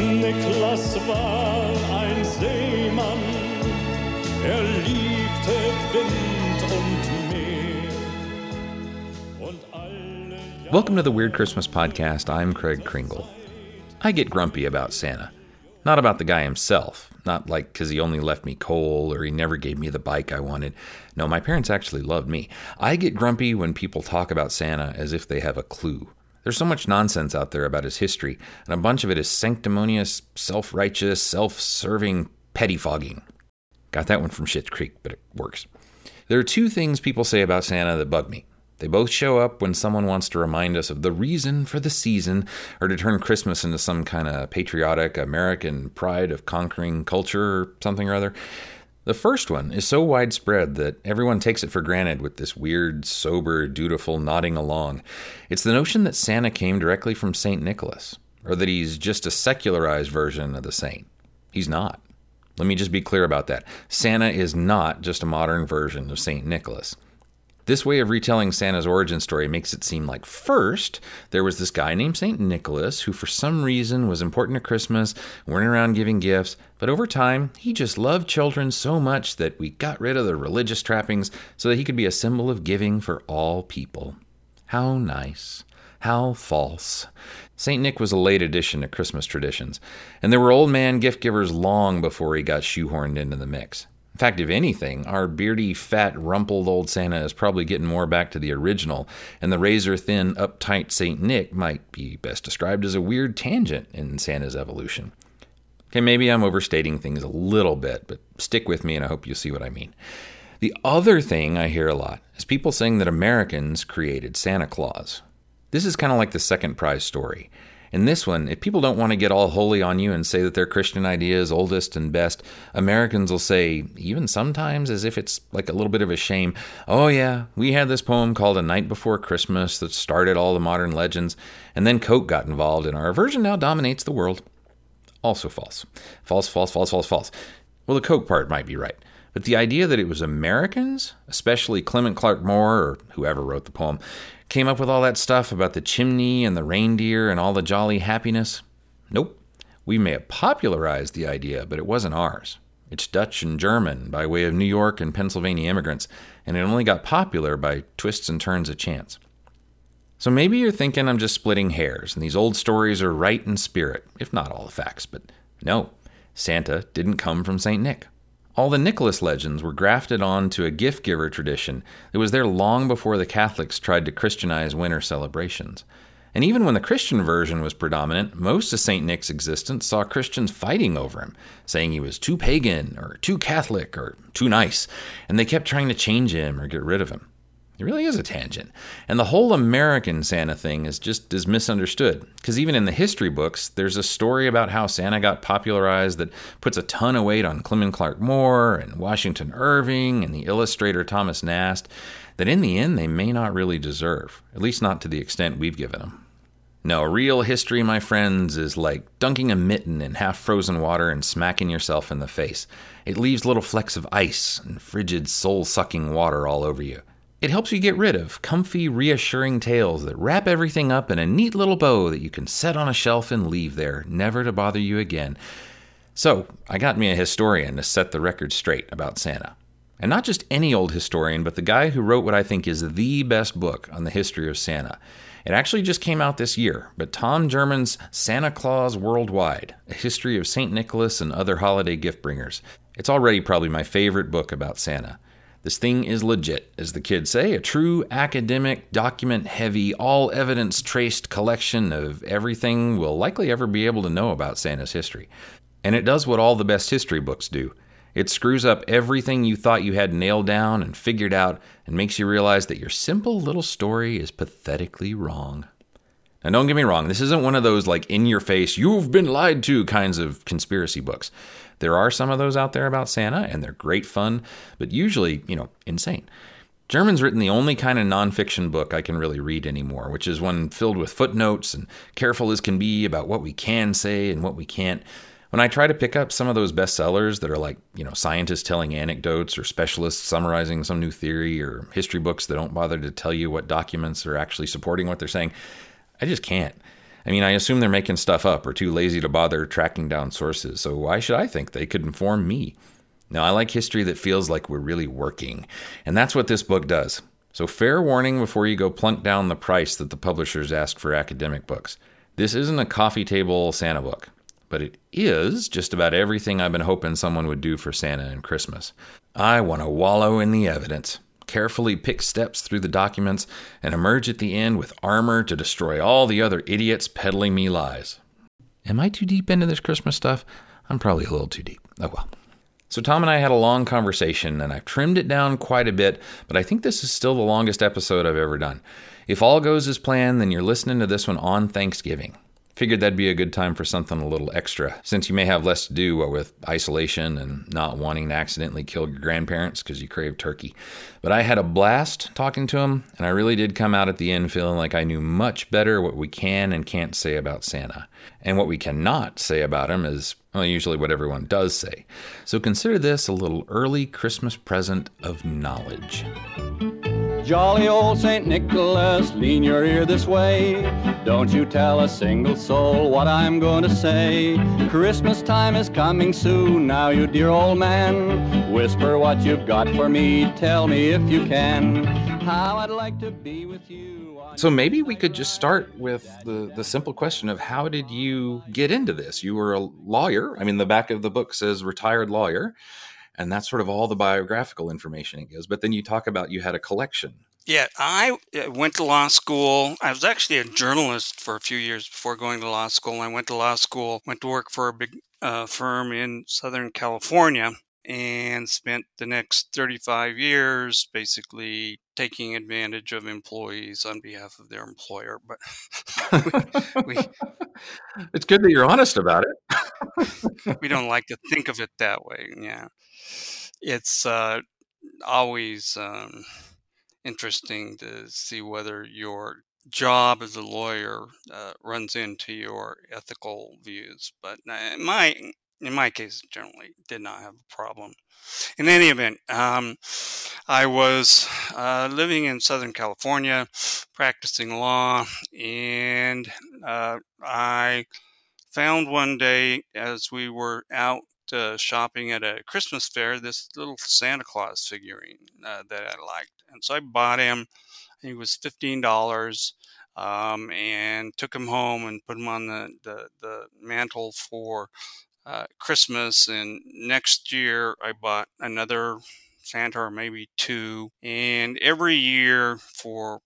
Niklas war ein Seemann, er liebte Wind und Meer. Welcome to the Weird Christmas Podcast. I'm Craig Kringle. I get grumpy about Santa. Not about the guy himself. Not like because he only left me coal or he never gave me the bike I wanted. No, my parents actually loved me. I get grumpy when people talk about Santa as if they have a clue. There's so much nonsense out there about his history, and a bunch of it is sanctimonious, self righteous, self serving pettifogging. Got that one from Schitt's Creek, but it works. There are two things people say about Santa that bug me. They both show up when someone wants to remind us of the reason for the season or to turn Christmas into some kind of patriotic American pride of conquering culture or something or other. The first one is so widespread that everyone takes it for granted with this weird, sober, dutiful nodding along. It's the notion that Santa came directly from St. Nicholas, or that he's just a secularized version of the saint. He's not. Let me just be clear about that. Santa is not just a modern version of St. Nicholas. This way of retelling Santa's origin story makes it seem like first there was this guy named St. Nicholas who, for some reason, was important at Christmas, went around giving gifts, but over time he just loved children so much that we got rid of the religious trappings so that he could be a symbol of giving for all people. How nice. How false. St. Nick was a late addition to Christmas traditions, and there were old man gift givers long before he got shoehorned into the mix. Fact, if anything, our beardy, fat, rumpled old Santa is probably getting more back to the original, and the razor thin, uptight St. Nick might be best described as a weird tangent in Santa's evolution. Okay, maybe I'm overstating things a little bit, but stick with me and I hope you see what I mean. The other thing I hear a lot is people saying that Americans created Santa Claus. This is kind of like the second prize story. In this one, if people don't want to get all holy on you and say that their Christian idea is oldest and best, Americans will say, even sometimes as if it's like a little bit of a shame, oh yeah, we had this poem called A Night Before Christmas that started all the modern legends, and then Coke got involved, and our version now dominates the world. Also false. False, false, false, false, false. Well, the Coke part might be right. But the idea that it was Americans, especially Clement Clarke Moore or whoever wrote the poem, came up with all that stuff about the chimney and the reindeer and all the jolly happiness? Nope. We may have popularized the idea, but it wasn't ours. It's Dutch and German by way of New York and Pennsylvania immigrants, and it only got popular by twists and turns of chance. So maybe you're thinking I'm just splitting hairs and these old stories are right in spirit, if not all the facts, but no, Santa didn't come from St. Nick. All the Nicholas legends were grafted on to a gift giver tradition that was there long before the Catholics tried to Christianize winter celebrations. And even when the Christian version was predominant, most of St. Nick's existence saw Christians fighting over him, saying he was too pagan or too Catholic or too nice, and they kept trying to change him or get rid of him. It really is a tangent. And the whole American Santa thing is just as misunderstood. Because even in the history books, there's a story about how Santa got popularized that puts a ton of weight on Clement Clarke Moore and Washington Irving and the illustrator Thomas Nast that in the end they may not really deserve, at least not to the extent we've given them. No, real history, my friends, is like dunking a mitten in half frozen water and smacking yourself in the face. It leaves little flecks of ice and frigid, soul sucking water all over you. It helps you get rid of comfy, reassuring tales that wrap everything up in a neat little bow that you can set on a shelf and leave there, never to bother you again. So, I got me a historian to set the record straight about Santa. And not just any old historian, but the guy who wrote what I think is the best book on the history of Santa. It actually just came out this year, but Tom Jerman's Santa Claus Worldwide A History of St. Nicholas and Other Holiday Gift Bringers. It's already probably my favorite book about Santa. This thing is legit, as the kids say, a true academic, document heavy, all evidence traced collection of everything we'll likely ever be able to know about Santa's history. And it does what all the best history books do it screws up everything you thought you had nailed down and figured out and makes you realize that your simple little story is pathetically wrong. Now, don't get me wrong, this isn't one of those like in your face, you've been lied to kinds of conspiracy books. There are some of those out there about Santa, and they're great fun, but usually, you know, insane. Jerman's written the only kind of nonfiction book I can really read anymore, which is one filled with footnotes and careful as can be about what we can say and what we can't. When I try to pick up some of those bestsellers that are like, you know, scientists telling anecdotes or specialists summarizing some new theory or history books that don't bother to tell you what documents are actually supporting what they're saying, I just can't. I mean, I assume they're making stuff up or too lazy to bother tracking down sources, so why should I think they could inform me? Now, I like history that feels like we're really working, and that's what this book does. So, fair warning before you go plunk down the price that the publishers ask for academic books. This isn't a coffee table Santa book, but it is just about everything I've been hoping someone would do for Santa and Christmas. I want to wallow in the evidence, carefully pick steps through the documents, and emerge at the end with armor to destroy all the other idiots peddling me lies. Am I too deep into this Christmas stuff? I'm probably a little too deep. Oh well. So, Tom and I had a long conversation, and I've trimmed it down quite a bit, but I think this is still the longest episode I've ever done. If all goes as planned, then you're listening to this one on Thanksgiving. Figured that'd be a good time for something a little extra, since you may have less to do with isolation and not wanting to accidentally kill your grandparents because you crave turkey. But I had a blast talking to him, and I really did come out at the end feeling like I knew much better what we can and can't say about Santa. And what we cannot say about him is, well, usually what everyone does say. So consider this a little early Christmas present of knowledge. Jolly old St. Nicholas, lean your ear this way. Don't you tell a single soul what I'm going to say. Christmas time is coming soon, now you dear old man. Whisper what you've got for me, tell me if you can. How I'd like to be with you. So maybe we could just start with the, the simple question of how did you get into this? You were a lawyer. I mean, the back of the book says retired lawyer and that's sort of all the biographical information it gives. But then you talk about you had a collection. Yeah, I uh, went to law school. I was actually a journalist for a few years before going to law school. I went to law school, went to work for a big uh, firm in Southern California, and spent the next 35 years basically taking advantage of employees on behalf of their employer. But we, we, it's good that you're honest about it. we don't like to think of it that way. Yeah it's uh, always um, interesting to see whether your job as a lawyer uh, runs into your ethical views. But in my in my case, generally did not have a problem. In any event, um, I was uh, living in Southern California, practicing law, and uh, I found one day as we were out uh, shopping at a Christmas fair this little Santa Claus figurine uh, that I liked, and so I bought him. He was fifteen dollars, um, and took him home and put him on the the, the mantle for uh, Christmas. And next year, I bought another Santa or maybe two, and every year for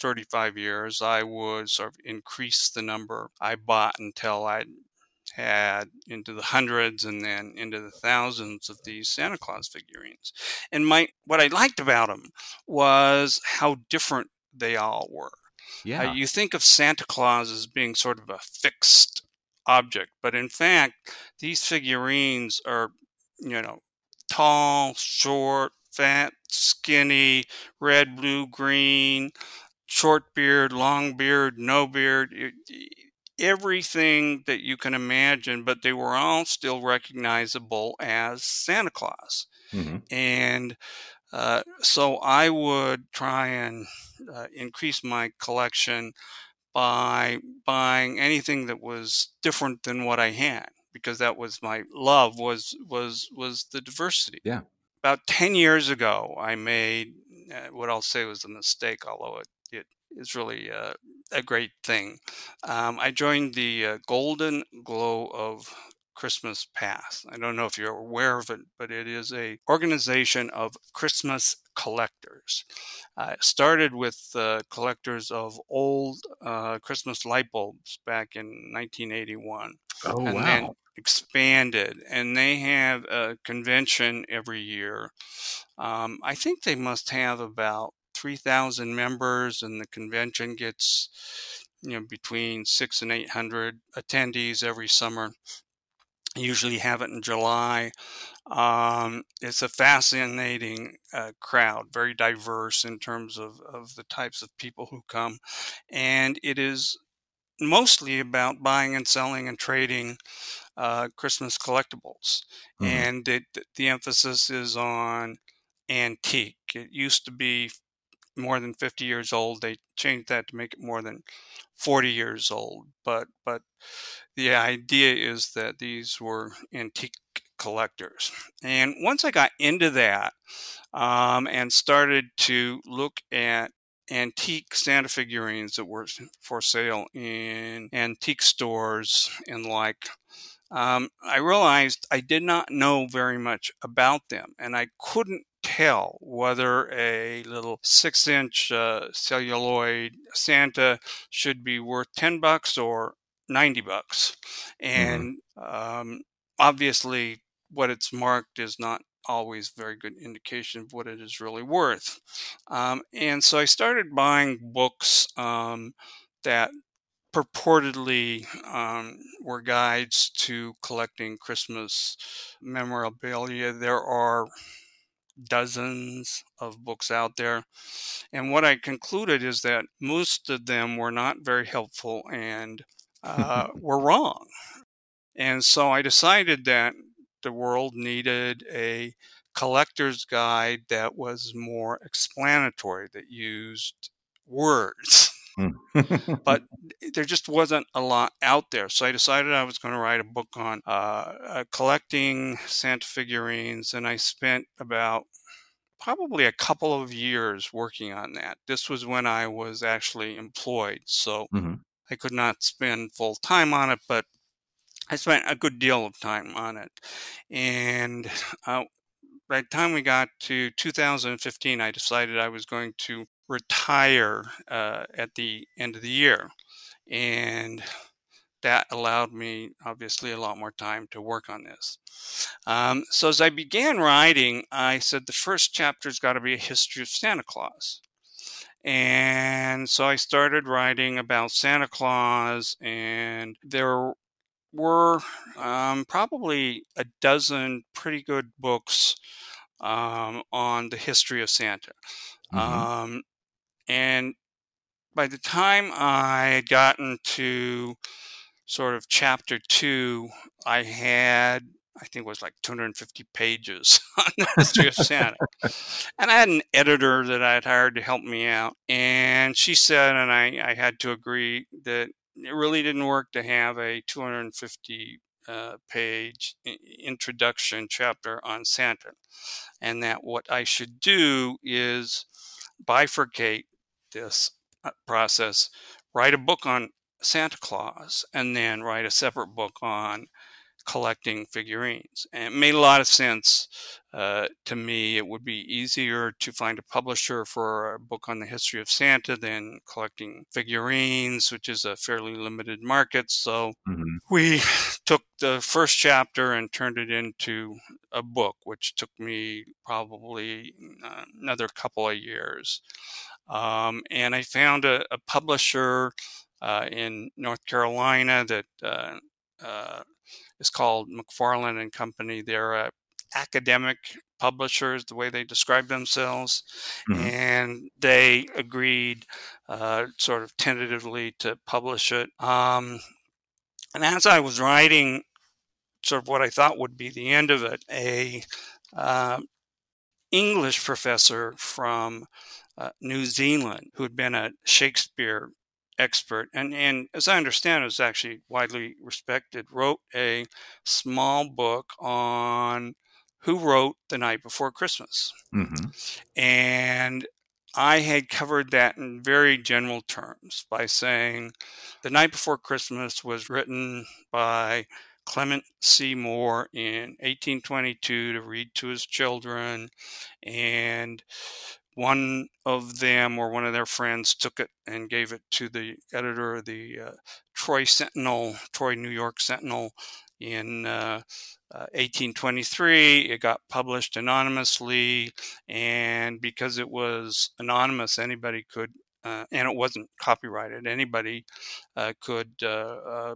35 years, I would sort of increase the number I bought until I had into the hundreds and then into the thousands of these Santa Claus figurines. And my what I liked about them was how different they all were. Yeah. Uh, you think of Santa Claus as being sort of a fixed object, but in fact, these figurines are, you know, tall, short, fat, skinny, red, blue, green, short beard, long beard, no beard everything that you can imagine, but they were all still recognizable as Santa Claus. Mm-hmm. And uh, so I would try and uh, increase my collection by buying anything that was different than what I had because that was my love was was was the diversity. Yeah. About 10 years ago I made uh, what I'll say was a mistake although it it is really uh, a great thing. Um, I joined the uh, Golden Glow of Christmas Past. I don't know if you're aware of it, but it is a organization of Christmas collectors. Uh, started with uh, collectors of old uh, Christmas light bulbs back in 1981. Oh, and wow. then expanded. And they have a convention every year. Um, I think they must have about 3,000 members, and the convention gets you know between six and 800 attendees every summer. Usually have it in July. Um, it's a fascinating uh, crowd, very diverse in terms of, of the types of people who come. And it is mostly about buying and selling and trading uh, Christmas collectibles. Mm-hmm. And it, the emphasis is on antique. It used to be more than 50 years old. They changed that to make it more than 40 years old. But but the idea is that these were antique collectors. And once I got into that um, and started to look at antique Santa figurines that were for sale in antique stores and like, um, I realized I did not know very much about them and I couldn't tell whether a little six inch uh, celluloid Santa should be worth 10 bucks or 90 bucks. Mm-hmm. And mm-hmm. um, obviously, what it's marked is not always very good indication of what it is really worth. Um, and so I started buying books um, that purportedly um, were guides to collecting Christmas memorabilia. There are dozens of books out there. And what I concluded is that most of them were not very helpful and uh, were wrong. And so I decided that the world needed a collector's guide that was more explanatory, that used words. Hmm. but there just wasn't a lot out there. So I decided I was going to write a book on uh, uh, collecting Santa figurines, and I spent about probably a couple of years working on that. This was when I was actually employed, so mm-hmm. I could not spend full time on it, but I spent a good deal of time on it. And uh, by the time we got to 2015, I decided I was going to retire uh, at the end of the year. And that allowed me, obviously, a lot more time to work on this. Um, so as I began writing, I said the first chapter's got to be a history of Santa Claus. And so I started writing about Santa Claus, and there were um, probably a dozen pretty good books um, on the history of Santa. Mm-hmm. Um, and by the time I had gotten to sort of chapter two, I had, I think it was like 250 pages on the history of Santa. And I had an editor that I had hired to help me out. And she said, and I, I had to agree that it really didn't work to have a 250 uh, page introduction chapter on Santa, and that what I should do is bifurcate this uh, process, write a book on Santa Claus, and then write a separate book on collecting figurines. And it made a lot of sense uh, to me. It would be easier to find a publisher for a book on the history of Santa than collecting figurines, which is a fairly limited market. So mm-hmm. we took the first chapter and turned it into a book, which took me probably uh, another couple of years. Um, and I found a, a publisher uh, in North Carolina that uh, uh is called McFarland and Company. They're a academic publishers, the way they describe themselves, mm-hmm. and they agreed, uh, sort of tentatively, to publish it. Um, and as I was writing, sort of what I thought would be the end of it, a uh, English professor from uh, New Zealand who had been a Shakespeare expert, and, and as I understand, it was actually widely respected, wrote a small book on who wrote The Night Before Christmas. Mm-hmm. And I had covered that in very general terms by saying The Night Before Christmas was written by Clement C. Moore in 1822 to read to his children, and one of them or one of their friends took it and gave it to the editor of the uh, Troy Sentinel, Troy, New York Sentinel in uh, uh, 1823. It got published anonymously, and because it was anonymous, anybody could, uh, and it wasn't copyrighted, anybody uh, could uh,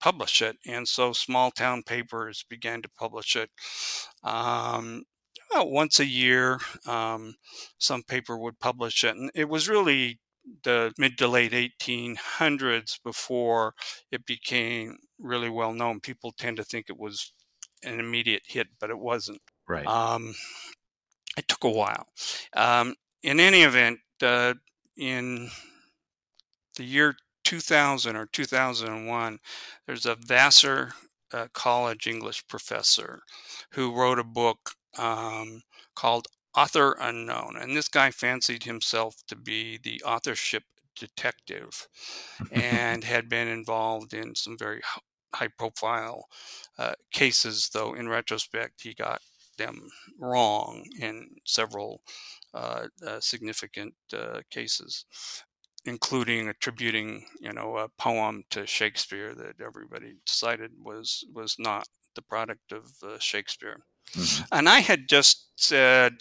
publish it. And so small town papers began to publish it. Um, about once a year, um, some paper would publish it. And it was really the mid to late 1800s before it became really well known. People tend to think it was an immediate hit, but it wasn't. Right. Um, it took a while. Um, in any event, uh, in the year 2000 or 2001, there's a Vassar uh, College English professor who wrote a book um, called Author Unknown. And this guy fancied himself to be the authorship detective and had been involved in some very high profile uh, cases, though in retrospect, he got them wrong in several uh, uh, significant uh, cases, including attributing, you know, a poem to Shakespeare that everybody decided was was not the product of uh, Shakespeare. Mm-hmm. And I had just said,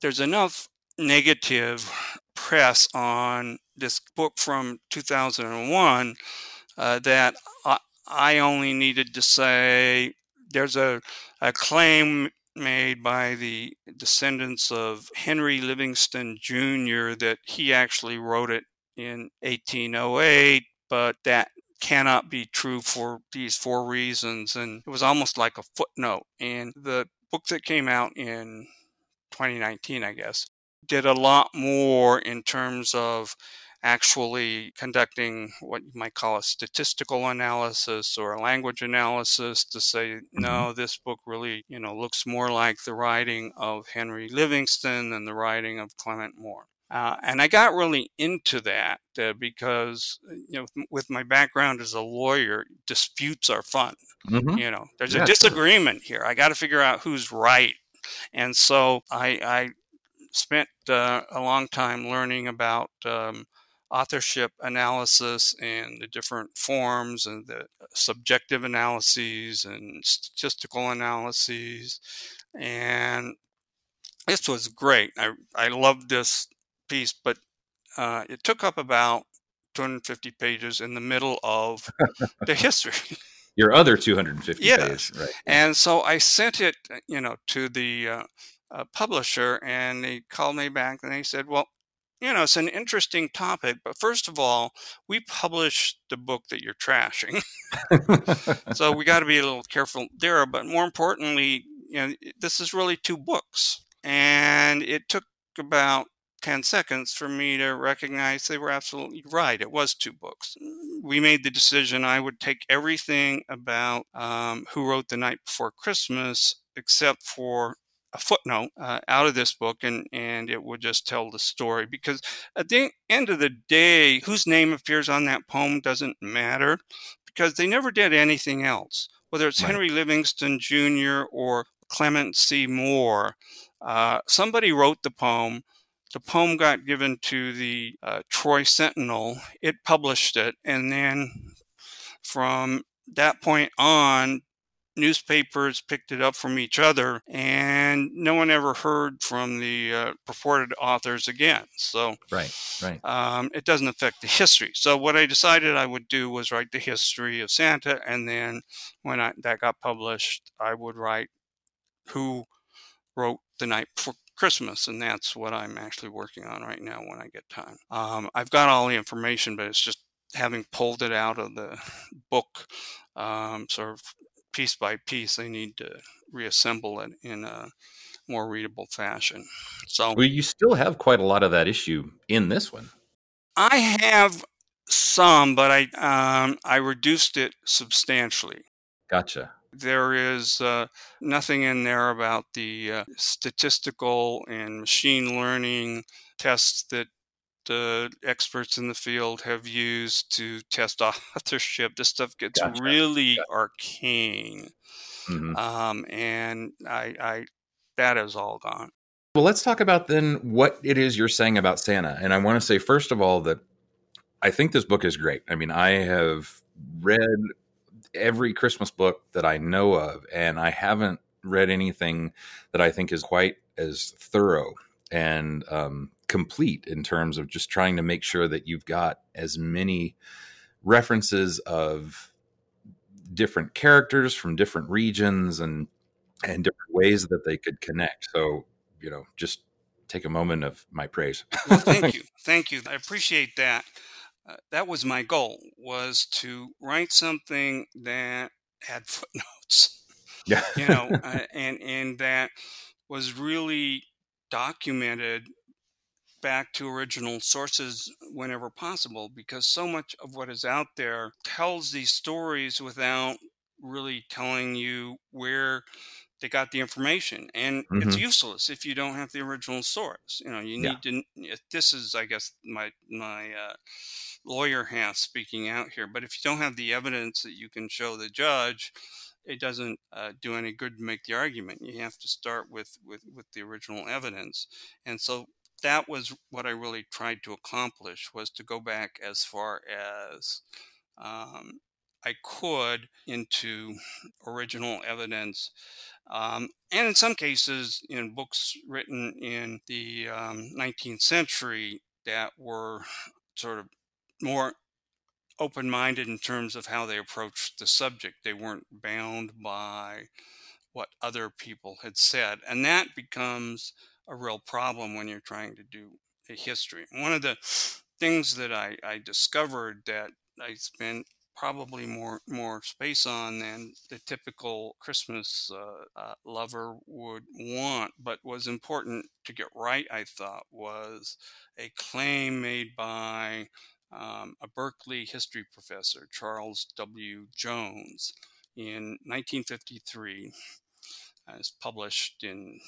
there's enough negative press on this book from 2001 uh, that I, I only needed to say there's a, a claim made by the descendants of Henry Livingston Jr. that he actually wrote it in 1808, but that cannot be true for these four reasons. And it was almost like a footnote. And the book that came out in 2019, I guess, did a lot more in terms of actually conducting what you might call a statistical analysis or a language analysis to say mm-hmm. no this book really you know looks more like the writing of henry livingston than the writing of clement moore uh, and I got really into that uh, because, you know, with my background as a lawyer, disputes are fun. Mm-hmm. You know, there's yeah, a disagreement here. I got to figure out who's right. And so I, I spent uh, a long time learning about um, authorship analysis and the different forms and the subjective analyses and statistical analyses. And this was great. I, I loved this piece, but uh, it took up about 250 pages in the middle of the history. Your other 250 yes. pages, right? And so I sent it, you know, to the uh, uh, publisher, and they called me back and they said, "Well, you know, it's an interesting topic, but first of all, we published the book that you're trashing. so we got to be a little careful there. But more importantly, you know, this is really two books. And it took about 10 seconds for me to recognize they were absolutely right. It was two books. We made the decision I would take everything about um, Who Wrote the Night Before Christmas except for a footnote uh, out of this book and, and it would just tell the story because at the end of the day whose name appears on that poem doesn't matter because they never did anything else whether it's right. henry livingston jr or clement c moore uh, somebody wrote the poem the poem got given to the uh, troy sentinel it published it and then from that point on newspapers picked it up from each other, and no one ever heard from the uh, purported authors again. So, right, right, um, it doesn't affect the history. So, what I decided I would do was write the history of Santa, and then when I, that got published, I would write who wrote the night before Christmas, and that's what I'm actually working on right now when I get time. Um, I've got all the information, but it's just having pulled it out of the book, um, sort of piece by piece, they need to reassemble it in a more readable fashion. So, well, you still have quite a lot of that issue in this one. I have some, but I um, I reduced it substantially. Gotcha. There is uh, nothing in there about the uh, statistical and machine learning tests that uh, experts in the field have used to test authorship. This stuff gets gotcha. really arcane, mm-hmm. um, and I, I that is all gone. Well, let's talk about then what it is you're saying about Santa. And I want to say first of all that I think this book is great. I mean, I have read every Christmas book that I know of, and I haven't read anything that I think is quite as thorough and um, complete in terms of just trying to make sure that you've got as many references of different characters from different regions and and different ways that they could connect. So, you know, just take a moment of my praise. well, thank you, thank you. I appreciate that. Uh, that was my goal was to write something that had footnotes. Yeah, you know, uh, and and that was really documented back to original sources whenever possible because so much of what is out there tells these stories without really telling you where they got the information and mm-hmm. it's useless if you don't have the original source you know you need yeah. to this is i guess my my uh, lawyer hat speaking out here but if you don't have the evidence that you can show the judge it doesn't uh, do any good to make the argument you have to start with with with the original evidence and so that was what i really tried to accomplish was to go back as far as um, I could into original evidence. Um, and in some cases, in books written in the um, 19th century that were sort of more open minded in terms of how they approached the subject. They weren't bound by what other people had said. And that becomes a real problem when you're trying to do a history. One of the things that I, I discovered that I spent probably more more space on than the typical Christmas uh, uh, lover would want. But was important to get right, I thought, was a claim made by um, a Berkeley history professor, Charles W. Jones, in 1953, as published in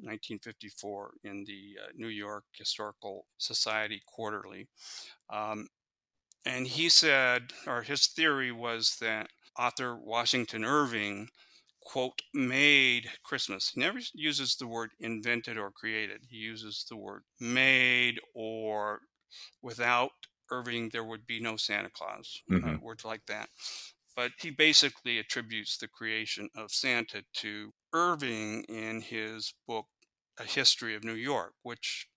1954 in the uh, New York Historical Society Quarterly. Um, and he said, or his theory was that author Washington Irving, quote, made Christmas. He never uses the word invented or created. He uses the word made or without Irving, there would be no Santa Claus, uh, mm-hmm. uh, words like that. But he basically attributes the creation of Santa to Irving in his book, A History of New York, which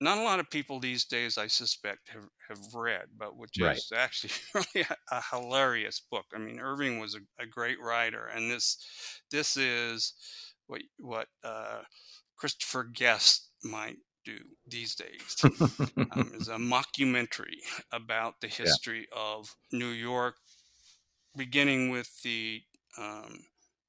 not a lot of people these days, I suspect, have, have read, but which right. is actually really a, a, hilarious book. I mean, Irving was a, a, great writer, and this this is what what uh, Christopher Guest might do these days. Um, is a mockumentary about the history yeah. of New York, beginning with the um,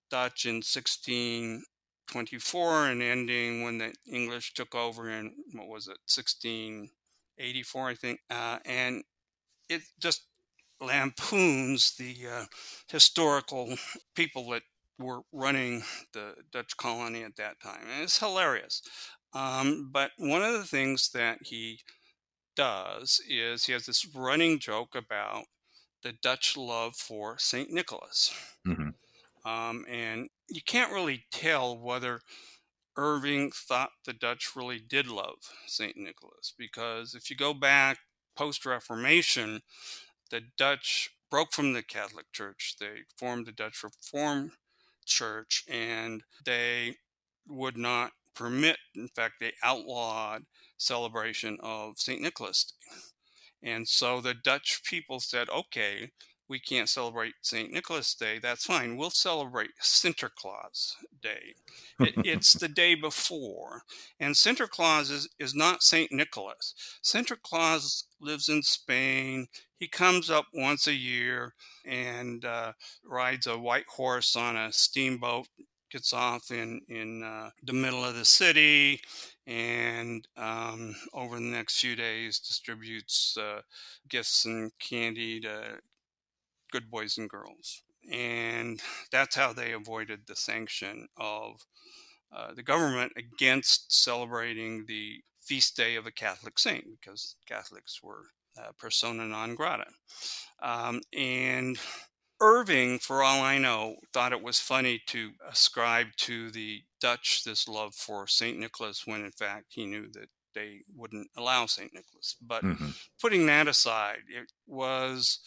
Dutch in 1624 and ending when the English took over in what was it 1684 I think. Uh, and it just lampoons the uh, historical people that were running the Dutch colony at that time. And it's hilarious um, but one of the things that he does is he has this running joke about the Dutch love for St. Nicholas. Mm-hmm. Um, and you can't really tell whether Irving thought the Dutch really did love St. Nicholas because if you go back post Reformation, the Dutch broke from the Catholic Church. They formed the Dutch Reformed Church and they would not permit, in fact, they outlawed celebration of St. Nicholas Day. And so the Dutch people said, okay, we can't celebrate St. Nicholas Day, that's fine. We'll celebrate Sinterklaas Day. It, it's the day before. And Sinterklaas is, is not St. Nicholas. Sinterklaas lives in Spain. He comes up once a year and uh, rides a white horse on a steamboat gets off in in uh, the middle of the city, and um, over the next few days distributes uh, gifts and candy to good boys and girls. And that's how they avoided the sanction of uh, the government against celebrating the feast day of a Catholic saint because Catholics were uh, persona non grata. Um, and Irving, for all I know, thought it was funny to ascribe to the Dutch this love for St. Nicholas when in fact he knew that they wouldn't allow St. Nicholas. But mm-hmm. putting that aside, it was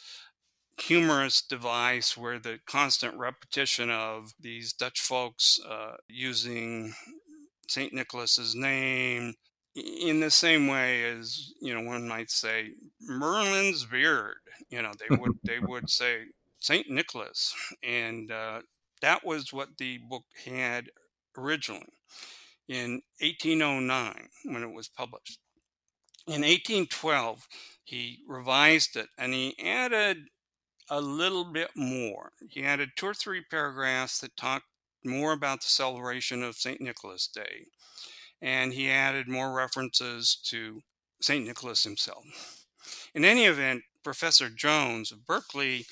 humorous device where the constant repetition of these Dutch folks uh, using St. Nicholas's name in the same way as you know one might say Merlin's beard. You know they would they would say St. Nicholas, and uh, that was what the book had originally in 1809 when it was published. In 1812, he revised it and he added a little bit more. He added two or three paragraphs that talked more about the celebration of St. Nicholas Day. and he added more references to St. Nicholas himself. In any event, Professor Jones of Berkeley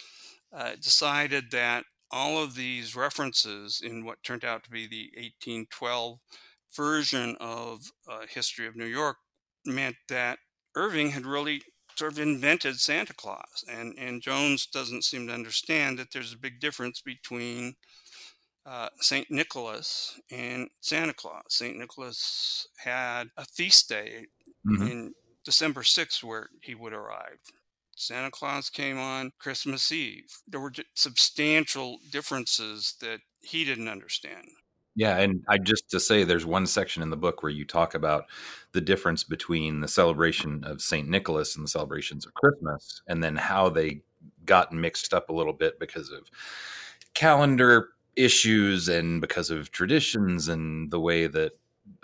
uh, decided that all of these references in what turned out to be the 1812 version of uh, History of New York meant that Irving had really sort of invented Santa Claus. And, and Jones doesn't seem to understand that there's a big difference between uh, St. Nicholas and Santa Claus. St. Nicholas had a feast day mm-hmm. in December 6th where he would arrive. Santa Claus came on Christmas Eve. There were substantial differences that he didn't understand. Yeah, and I just to say there's one section in the book where you talk about the difference between the celebration of St. Nicholas and the celebrations of Christmas and then how they got mixed up a little bit because of calendar issues and because of traditions and the way that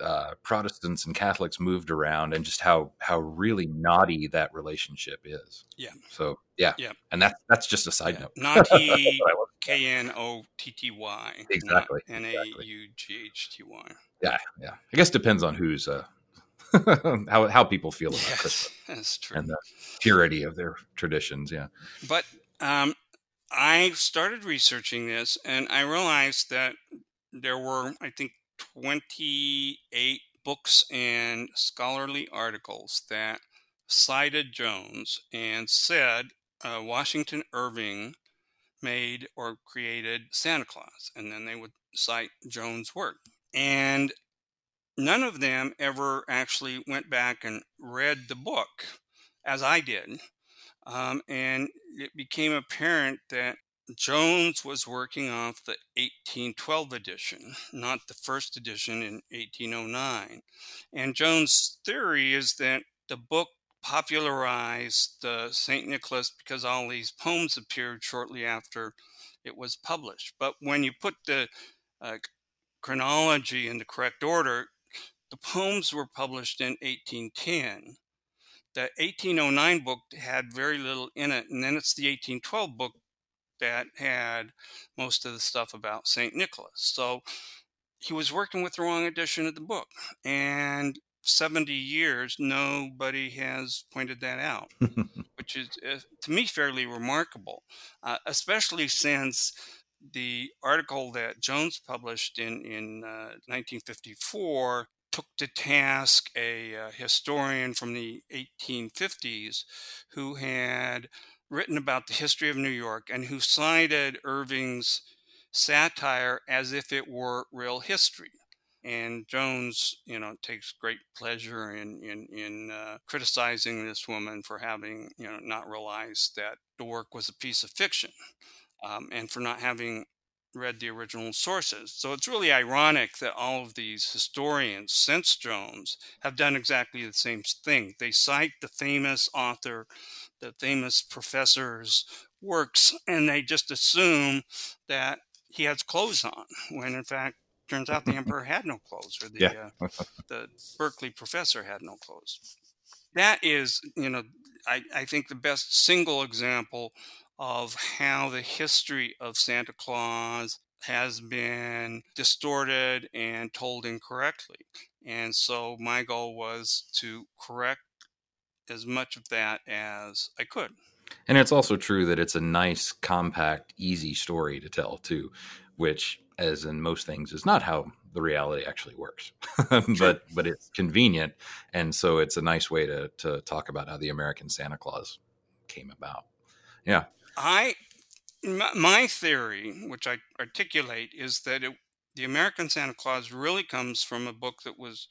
uh, Protestants and Catholics moved around and just how how really naughty that relationship is. Yeah. So yeah. Yeah. And that's that's just a side yeah. note. Naughty K N O T T Y. Exactly. N A U G H T Y. Yeah, yeah. I guess depends on who's uh how how people feel about yes, Christmas. That's true. And the purity of their traditions. Yeah. But um, I started researching this, and I realized that there were, I think, 28 books and scholarly articles that cited Jones and said uh, Washington Irving made or created Santa Claus. And then they would cite Jones' work. And none of them ever actually went back and read the book as I did. Um, and it became apparent that Jones was working off the 1812 edition, not the first edition in 1809. And Jones' theory is that the book popularized uh, St. Nicholas because all these poems appeared shortly after it was published. But when you put the uh, chronology in the correct order, the poems were published in 1810. The 1809 book had very little in it, and then it's the 1812 book that had most of the stuff about St. Nicholas. So he was working with the wrong edition of the book. And 70 years, nobody has pointed that out, which is, uh, to me, fairly remarkable, uh, especially since the article that Jones published in, in uh, 1954 took to task a uh, historian from the 1850s who had written about the history of New York and who cited Irving's satire as if it were real history. And Jones, you know, takes great pleasure in in, in uh, criticizing this woman for having, you know, not realized that the work was a piece of fiction, um, and for not having read the original sources. So it's really ironic that all of these historians since Jones have done exactly the same thing. They cite the famous author the famous professor's works, and they just assume that he has clothes on, when in fact, turns out the emperor had no clothes, or the yeah. uh, the Berkeley professor had no clothes. That is, you know, I, I think the best single example of how the history of Santa Claus has been distorted and told incorrectly. And so my goal was to correct as much of that as I could. And it's also true that it's a nice, compact, easy story to tell, too, which, as in most things, is not how the reality actually works. but but it's convenient, and so it's a nice way to to talk about how the American Santa Claus came about. Yeah, I my theory, which I articulate, is that it, the American Santa Claus really comes from a book that was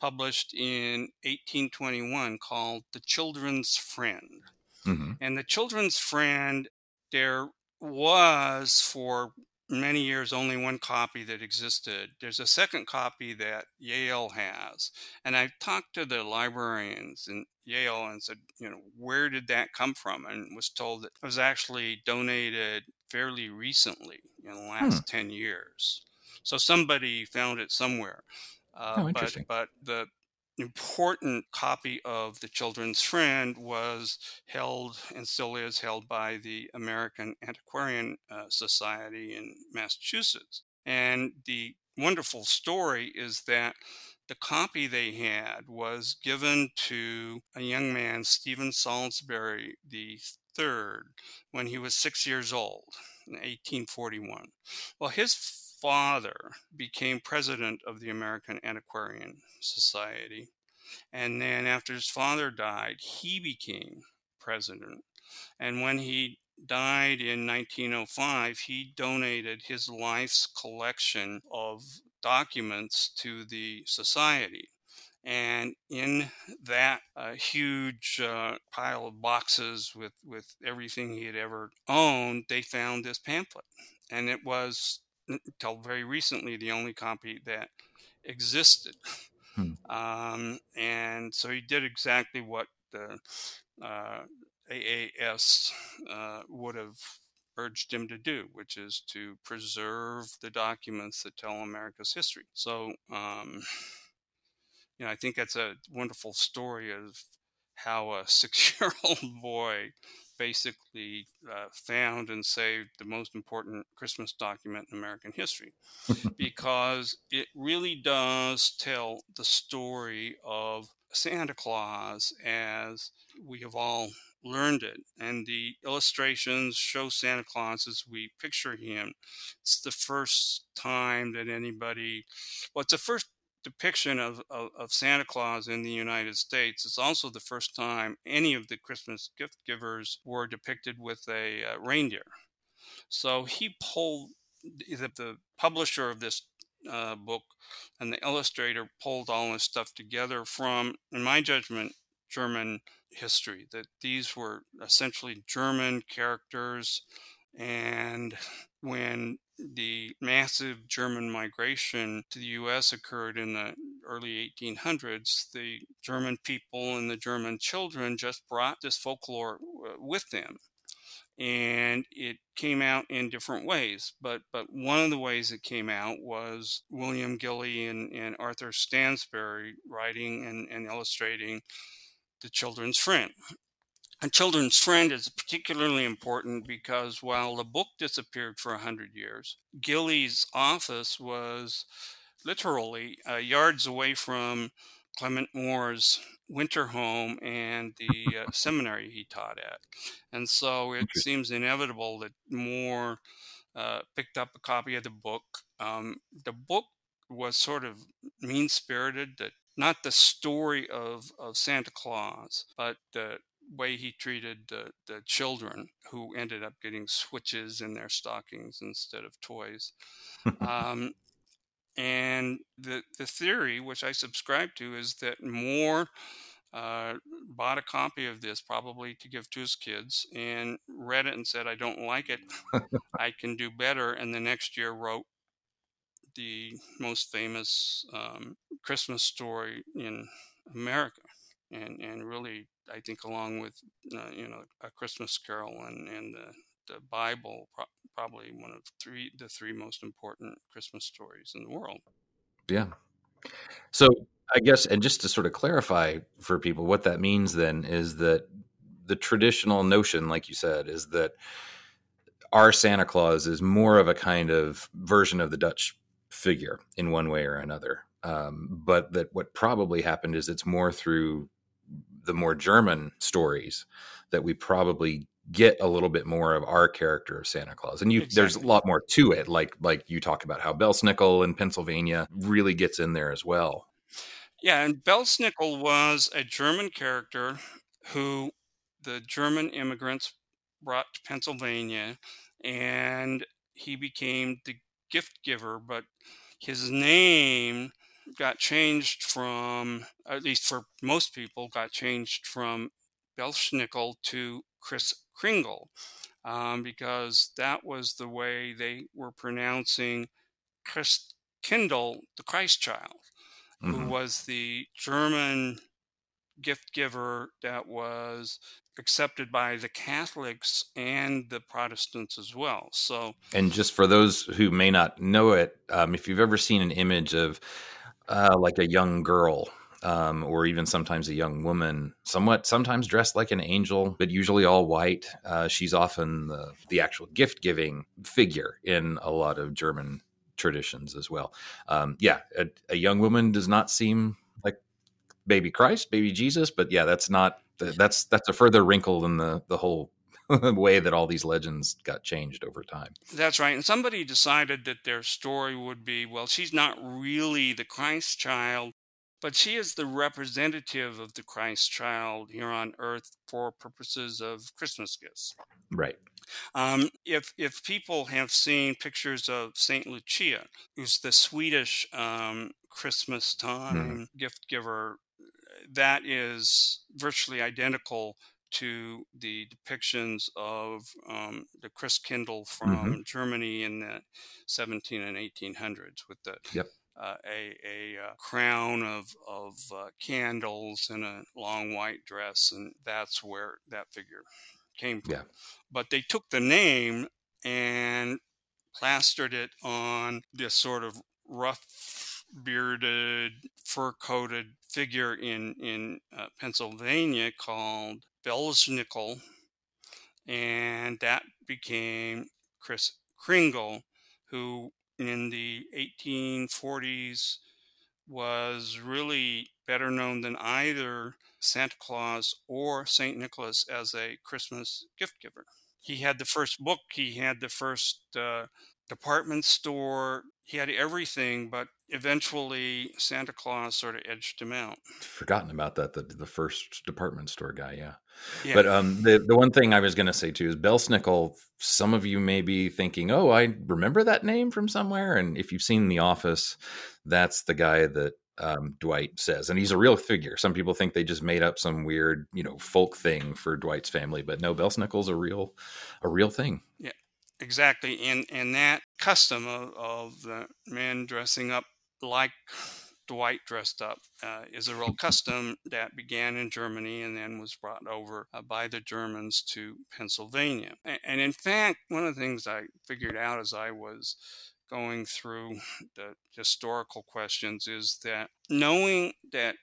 published in 1821 called The Children's Friend. Mm-hmm. And The Children's Friend, there was for many years only one copy that existed. There's a second copy that Yale has. And I talked to the librarians in Yale and said, you know, where did that come from? And was told that it was actually donated fairly recently in the last hmm. 10 years. So somebody found it somewhere. Uh, oh, interesting. But, but the important copy of The Children's Friend was held and still is held by the American Antiquarian uh, Society in Massachusetts. And the wonderful story is that the copy they had was given to a young man, Stephen Salisbury the third, when he was six years old in 1841. Well, his father became president of the American Antiquarian Society. And then after his father died, he became president. And when he died in 1905, he donated his life's collection of documents to the society. And in that uh, huge uh, pile of boxes with, with everything he had ever owned, they found this pamphlet. And it was, until very recently, the only copy that existed. Hmm. Um, and so he did exactly what the uh, AAS uh, would have urged him to do, which is to preserve the documents that tell America's history. So, um, you know, I think that's a wonderful story of how a six-year-old boy basically uh, found and saved the most important Christmas document in American history because it really does tell the story of Santa Claus as we have all learned it. And the illustrations show Santa Claus as we picture him. It's the first time that anybody, well, it's the first depiction of, of, of, Santa Claus in the United States. It's also the first time any of the Christmas gift givers were depicted with a uh, reindeer. So he pulled, the, the publisher of this uh, book and the illustrator pulled all this stuff together from, in my judgment, German history, that these were essentially German characters. And when the massive German migration to the US occurred in the early 1800s, the German people and the German children just brought this folklore uh, with them. And it came out in different ways, but but one of the ways it came out was William Gilley and, and Arthur Stansbury writing and, and illustrating the children's friend. A children's friend is particularly important because while the book disappeared for 100 years, Gilley's office was literally uh, yards away from Clement Moore's winter home and the uh, seminary he taught at. And so it seems inevitable that Moore uh, picked up a copy of the book. Um, the book was sort of mean spirited, that not the story of, of Santa Claus, but the way he treated the, the children who ended up getting switches in their stockings instead of toys. um, and the, the theory, which I subscribe to, is that Moore uh, bought a copy of this probably to give to his kids and read it and said, I don't like it. I can do better. And the next year wrote the most famous um, Christmas story in America, and and really, I think along with uh, you know a Christmas Carol and and the the Bible, pro- probably one of three the three most important Christmas stories in the world. Yeah. So I guess, and just to sort of clarify for people, what that means then is that the traditional notion, like you said, is that our Santa Claus is more of a kind of version of the Dutch figure in one way or another. Um, but that what probably happened is it's more through the more German stories that we probably get a little bit more of our character of Santa Claus. And you, exactly. there's a lot more to it. Like like you talk about how Belsnickel in Pennsylvania really gets in there as well. Yeah, and Belsnickel was a German character who the German immigrants brought to Pennsylvania, and he became the gift giver, but his name got changed from, at least for most people, got changed from Belsnickel to Kris Kringle, um, because that was the way they were pronouncing Chris Kindle, the Christ child, mm-hmm. who was the German gift giver that was accepted by the Catholics and the Protestants as well. So, and just for those who may not know it, um, if you've ever seen an image of uh, like a young girl. Um, or even sometimes a young woman, somewhat sometimes dressed like an angel, but usually all white. Uh, she's often the, the actual gift giving figure in a lot of German traditions as well. Um, yeah, a, a, young woman does not seem like baby Christ, baby Jesus, but yeah, that's not that's that's a further wrinkle in the the whole way that all these legends got changed over time. That's right. And somebody decided that their story would be well, she's not really the Christ child, but she is the representative of the Christ child here on earth for purposes of Christmas gifts. Right. Um, if if people have seen pictures of Saint Lucia, who's the Swedish um, Christmas time mm. gift giver, that is virtually identical to the depictions of um, the Christkindl from mm-hmm. Germany in the 17 and 1800s with the yep. uh, a, a uh, crown of, of uh, candles and a long white dress, and that's where that figure came from. Yeah. But they took the name and plastered it on this sort of rough bearded, fur coated figure in, in uh, Pennsylvania called Belsnickel, and that became Kris Kringle, who in the 1840s was really better known than either Santa Claus or St. Nicholas as a Christmas gift giver. He had the first book, he had the first uh, department store, he had everything, but eventually Santa Claus sort of edged him out. Forgotten about that, the, the first department store guy, yeah. yeah. But um, the, the one thing I was going to say too is Bell Belsnickel, some of you may be thinking, oh, I remember that name from somewhere. And if you've seen The Office, that's the guy that um, Dwight says, and he's a real figure. Some people think they just made up some weird, you know, folk thing for Dwight's family, but no, Bell Belsnickel's a real, a real thing. Yeah, exactly. And and that custom of, of the men dressing up like Dwight dressed up uh, is a real custom that began in Germany and then was brought over uh, by the Germans to Pennsylvania. And, and in fact, one of the things I figured out as I was going through the historical questions is that knowing that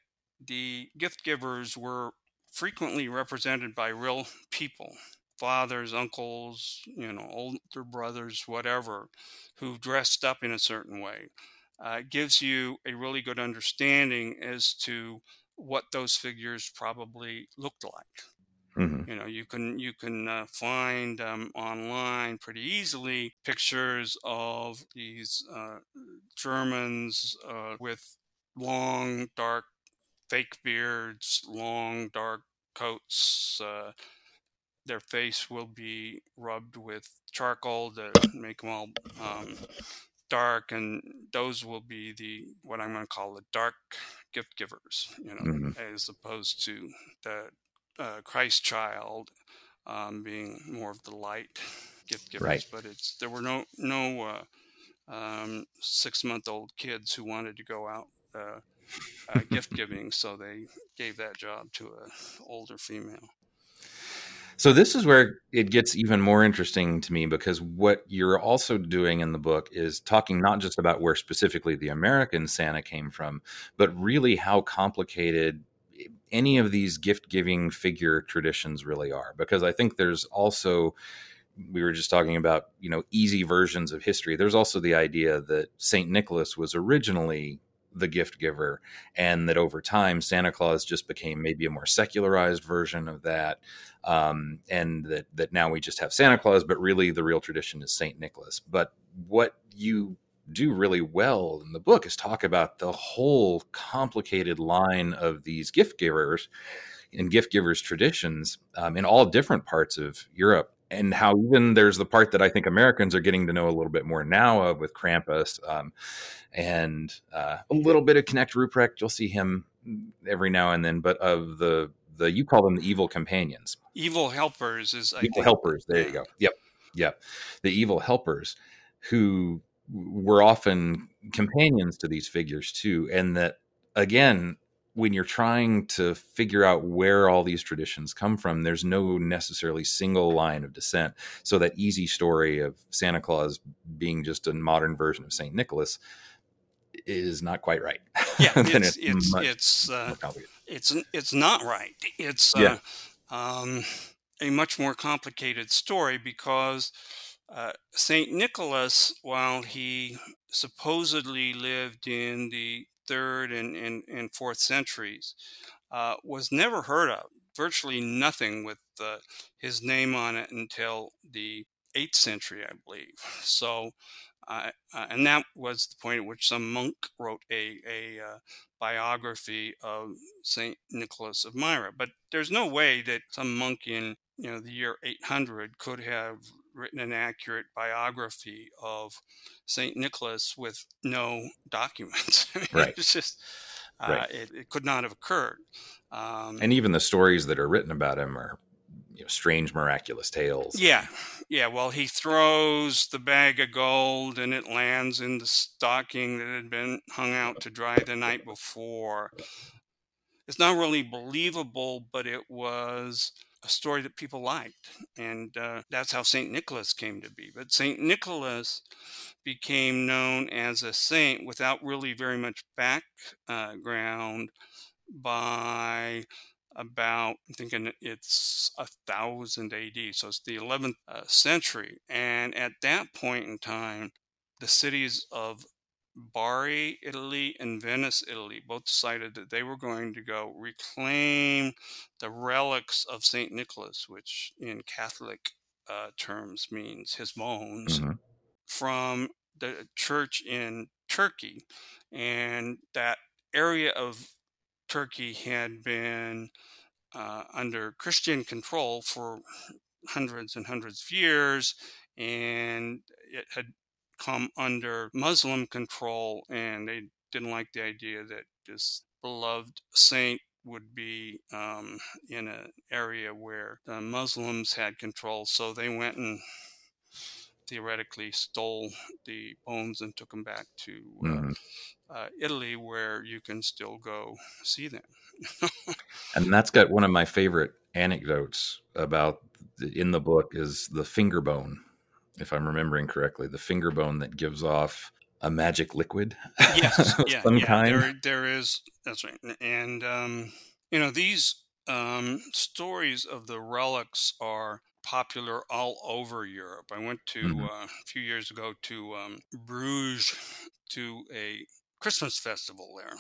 the gift givers were frequently represented by real people fathers uncles you know older brothers whatever who dressed up in a certain way uh, gives you a really good understanding as to what those figures probably looked like Mm-hmm. You know, you can you can uh, find um, online pretty easily pictures of these uh, Germans uh, with long, dark, fake beards, long, dark coats. Their face will be rubbed with charcoal to make them all um, dark, and those will be the what I'm going to call the dark gift givers. You know, mm-hmm. as opposed to the uh, Christ child um, being more of the light gift givers, right. but it's there were no no uh, um, six month old kids who wanted to go out uh, uh gift giving, so they gave that job to a older female. So this is where it gets even more interesting to me because what you're also doing in the book is talking not just about where specifically the American Santa came from, but really how complicated any of these gift giving figure traditions really are. Because i think there's also we were just talking about you know easy versions of history. There's also the idea that saint nicholas was originally the gift giver and that over time santa claus just became maybe a more secularized version of that um, and that that now we just have santa claus but really the real tradition is saint nicholas but what you do really well in the book is talk about the whole complicated line of these gift givers and gift givers traditions um, in all different parts of Europe. And how even there's the part that I think Americans are getting to know a little bit more now of with Krampus um, and uh, a little bit of Knecht Ruprecht. You'll see him every now and then, but of the the you call them the evil companions, evil helpers is I evil think. helpers. There you go. Yep, yep. The evil helpers who were often companions to these figures too and that again when you're trying to figure out where all these traditions come from there's no necessarily single line of descent so that easy story of santa claus being just a modern version of saint nicholas is not quite right yeah it's it's it's, uh, it's it's not right it's uh, um, a much more complicated story because Uh, St. Nicholas, while he supposedly lived in the third and, and, and fourth centuries, uh, was never heard of. Virtually nothing with uh, his name on it until the 8th century, I believe. So, uh, and that was the point at which some monk wrote a, a uh, biography of Saint Nicholas of Myra. But there's no way that some monk in you know the year 800 could have written an accurate biography of Saint Nicholas with no documents. right. It's just uh, right. it, it, could not have occurred. Um, and even the stories that are written about him are you know, strange, miraculous tales. Yeah, yeah. Well, he throws the bag of gold, and it lands in the stocking that had been hung out to dry the night before. It's not really believable, but it was a story that people liked, and uh, that's how Saint Nicholas came to be. But Saint Nicholas became known as a saint without really very much background by about I'm thinking it's a thousand AD, so it's the 11th uh, century. And at that point in time, the cities of Bari, Italy, and Venice, Italy, both decided that they were going to go reclaim the relics of Saint Nicholas, which in Catholic uh, terms means his bones, mm-hmm. from the church in Turkey, and that area of Turkey had been uh, under Christian control for hundreds and hundreds of years, and it had come under Muslim control, and they didn't like the idea that this beloved saint would be um, in an area where the Muslims had control. So they went and theoretically stole the bones and took them back to uh, mm-hmm. Uh, Italy, where you can still go see them. and that's got one of my favorite anecdotes about the, in the book is the finger bone, if I'm remembering correctly, the finger bone that gives off a magic liquid. Yes, yeah, some yeah. kind. There, there is. That's right, and um, you know these um, stories of the relics are popular all over Europe. I went to mm-hmm. uh, a few years ago to um, Bruges to a Christmas festival there,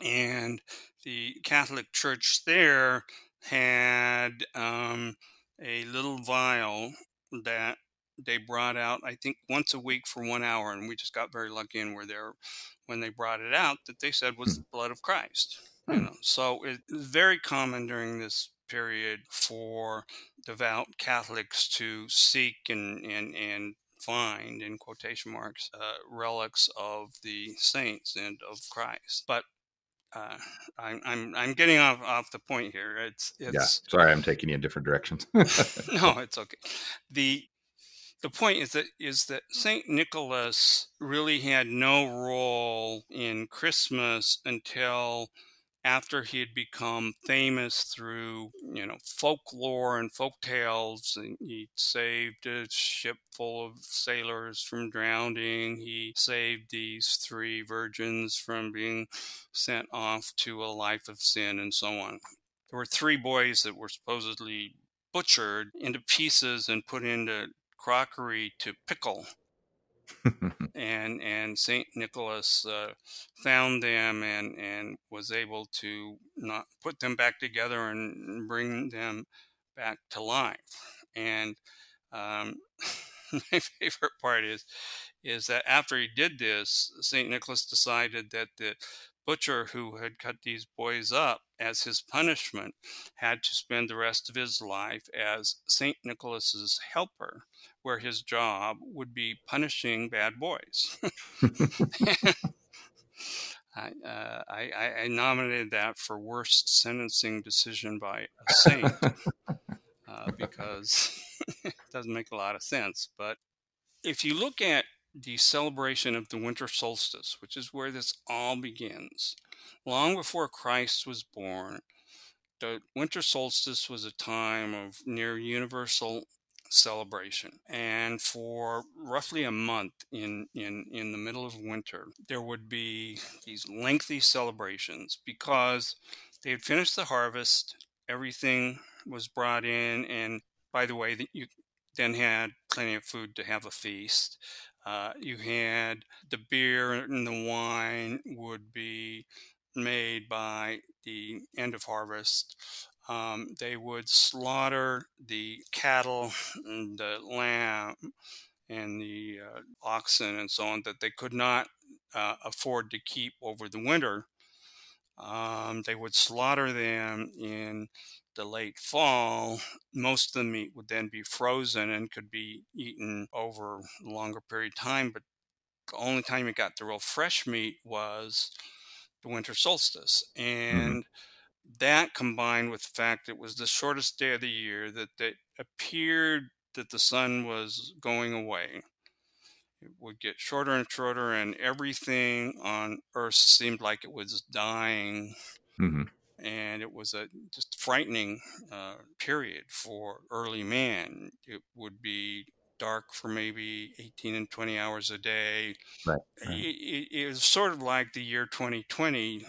and the Catholic Church there had um, a little vial that they brought out, I think, once a week for one hour, and we just got very lucky and were there when they brought it out that they said was hmm. the blood of Christ. You hmm. know, so it's very common during this period for devout Catholics to seek and and and find in quotation marks uh, relics of the saints and of Christ. But uh, I'm, I'm I'm getting off off the point here. It's it's yeah. Sorry, I'm taking you in different directions. no, it's okay. The the point is that is that Saint Nicholas really had no role in Christmas until after he had become famous through you know folklore and folk tales and he saved a ship full of sailors from drowning. He saved these three virgins from being sent off to a life of sin and so on. There were three boys that were supposedly butchered into pieces and put into crockery to pickle and and Saint Nicholas uh, found them and and was able to not put them back together and bring them back to life. And um, my favorite part is is that after he did this, Saint Nicholas decided that the butcher who had cut these boys up as his punishment had to spend the rest of his life as St. Nicholas's helper, where his job would be punishing bad boys. I, uh, I, I, nominated that for worst sentencing decision by a saint uh, because it doesn't make a lot of sense. But if you look at the celebration of the winter solstice, which is where this all begins. Long before Christ was born, the winter solstice was a time of near universal celebration. And for roughly a month in, in, in the middle of winter, there would be these lengthy celebrations because they had finished the harvest, everything was brought in, and by the way, you then had plenty of food to have a feast. Uh, you had the beer and the wine would be made by the end of harvest. Um, they would slaughter the cattle and the lamb and the uh, oxen and so on that they could not uh, afford to keep over the winter. Um, they would slaughter them in the late fall. Most of the meat would then be frozen and could be eaten over a longer period of time. But the only time you got the real fresh meat was the winter solstice. Mm-hmm. And that combined with the fact it was the shortest day of the year, that it appeared that the sun was going away. It would get shorter and shorter, and everything on Earth seemed like it was dying. hmm And it was a just frightening uh, period for early man. It would be dark for maybe 18 and 20 hours a day. Right. It, right. it, it was sort of like the year 2020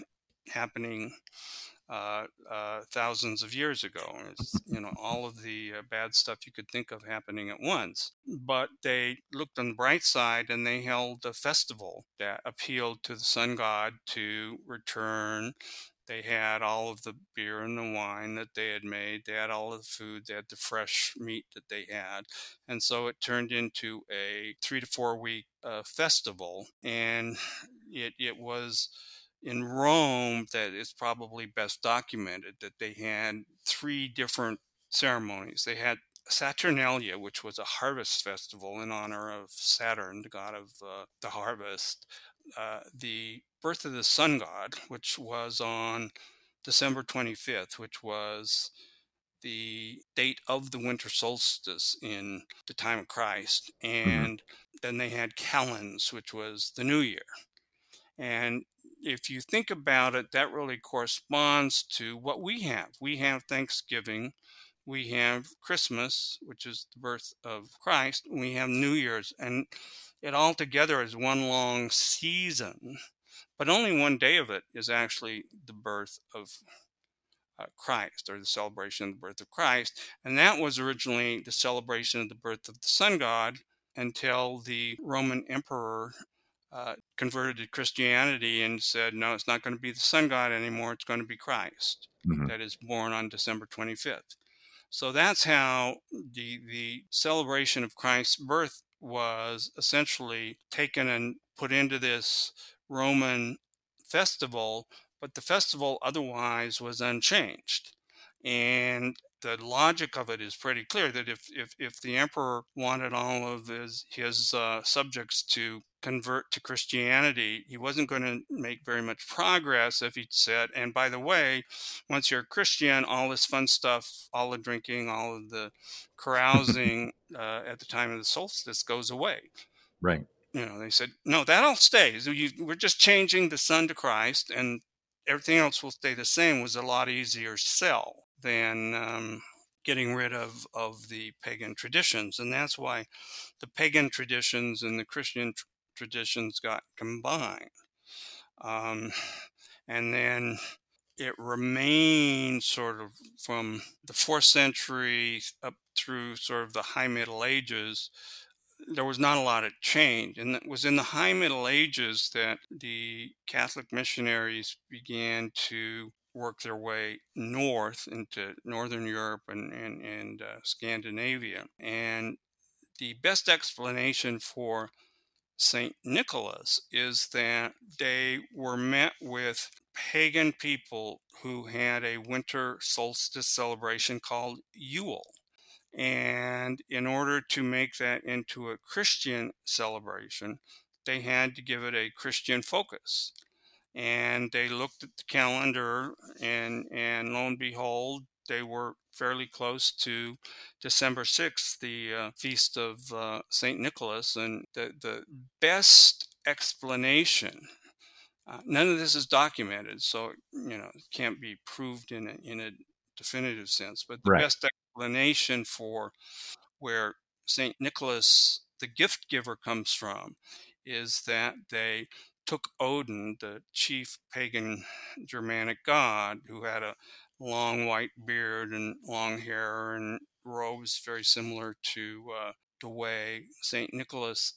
happening uh, uh, thousands of years ago. It's, you know, all of the uh, bad stuff you could think of happening at once. But they looked on the bright side and they held a festival that appealed to the sun god to return. They had all of the beer and the wine that they had made. They had all of the food. They had the fresh meat that they had. And so it turned into a three to four week uh, festival. And it, it was in Rome that is probably best documented that they had three different ceremonies. They had Saturnalia, which was a harvest festival in honor of Saturn, the god of uh, the harvest. Uh, the birth of the sun god, which was on December 25th, which was the date of the winter solstice in the time of Christ. And then they had Calends, which was the new year. And if you think about it, that really corresponds to what we have. We have Thanksgiving, we have Christmas, which is the birth of Christ, we have New Year's, and it all together is one long season. But only one day of it is actually the birth of uh, Christ or the celebration of the birth of Christ. And that was originally the celebration of the birth of the sun god until the Roman emperor uh, converted to Christianity and said, no, it's not going to be the sun god anymore. It's going to be Christ Mhm. that is born on December 25th. So that's how the, the celebration of Christ's birth was essentially taken and put into this Roman festival, but the festival otherwise was unchanged. And the logic of it is pretty clear that if, if, if the emperor wanted all of his, his uh, subjects to convert to Christianity, he wasn't going to make very much progress if he said, and by the way, once you're a Christian, all this fun stuff, all the drinking, all of the carousing uh, at the time of the solstice goes away Right. you know, they said, no, that all stays. You, we're just changing the sun to Christ, and everything else will stay the same. Was a lot easier sell than um, getting rid of of the pagan traditions, and that's why the pagan traditions and the Christian tr- traditions got combined. Um, and then it remained sort of from the fourth century up through sort of the high Middle Ages there was not a lot of change. And it was in the high Middle Ages that the Catholic missionaries began to work their way north into Northern Europe and, and, and uh, Scandinavia. And the best explanation for St. Nicholas is that they were met with pagan people who had a winter solstice celebration called Yule. And in order to make that into a Christian celebration, they had to give it a Christian focus. And they looked at the calendar, and, and lo and behold, they were fairly close to December 6th, the uh, feast of uh, St. Nicholas. And the, the best explanation, uh, none of this is documented, so you know it can't be proved in a, in a definitive sense. But the Right. best explanation for where St. Nicholas, the gift giver, comes from is that they took Odin, the chief pagan Germanic god, who had a, long white beard and long hair and robes very similar to uh, the way St. Nicholas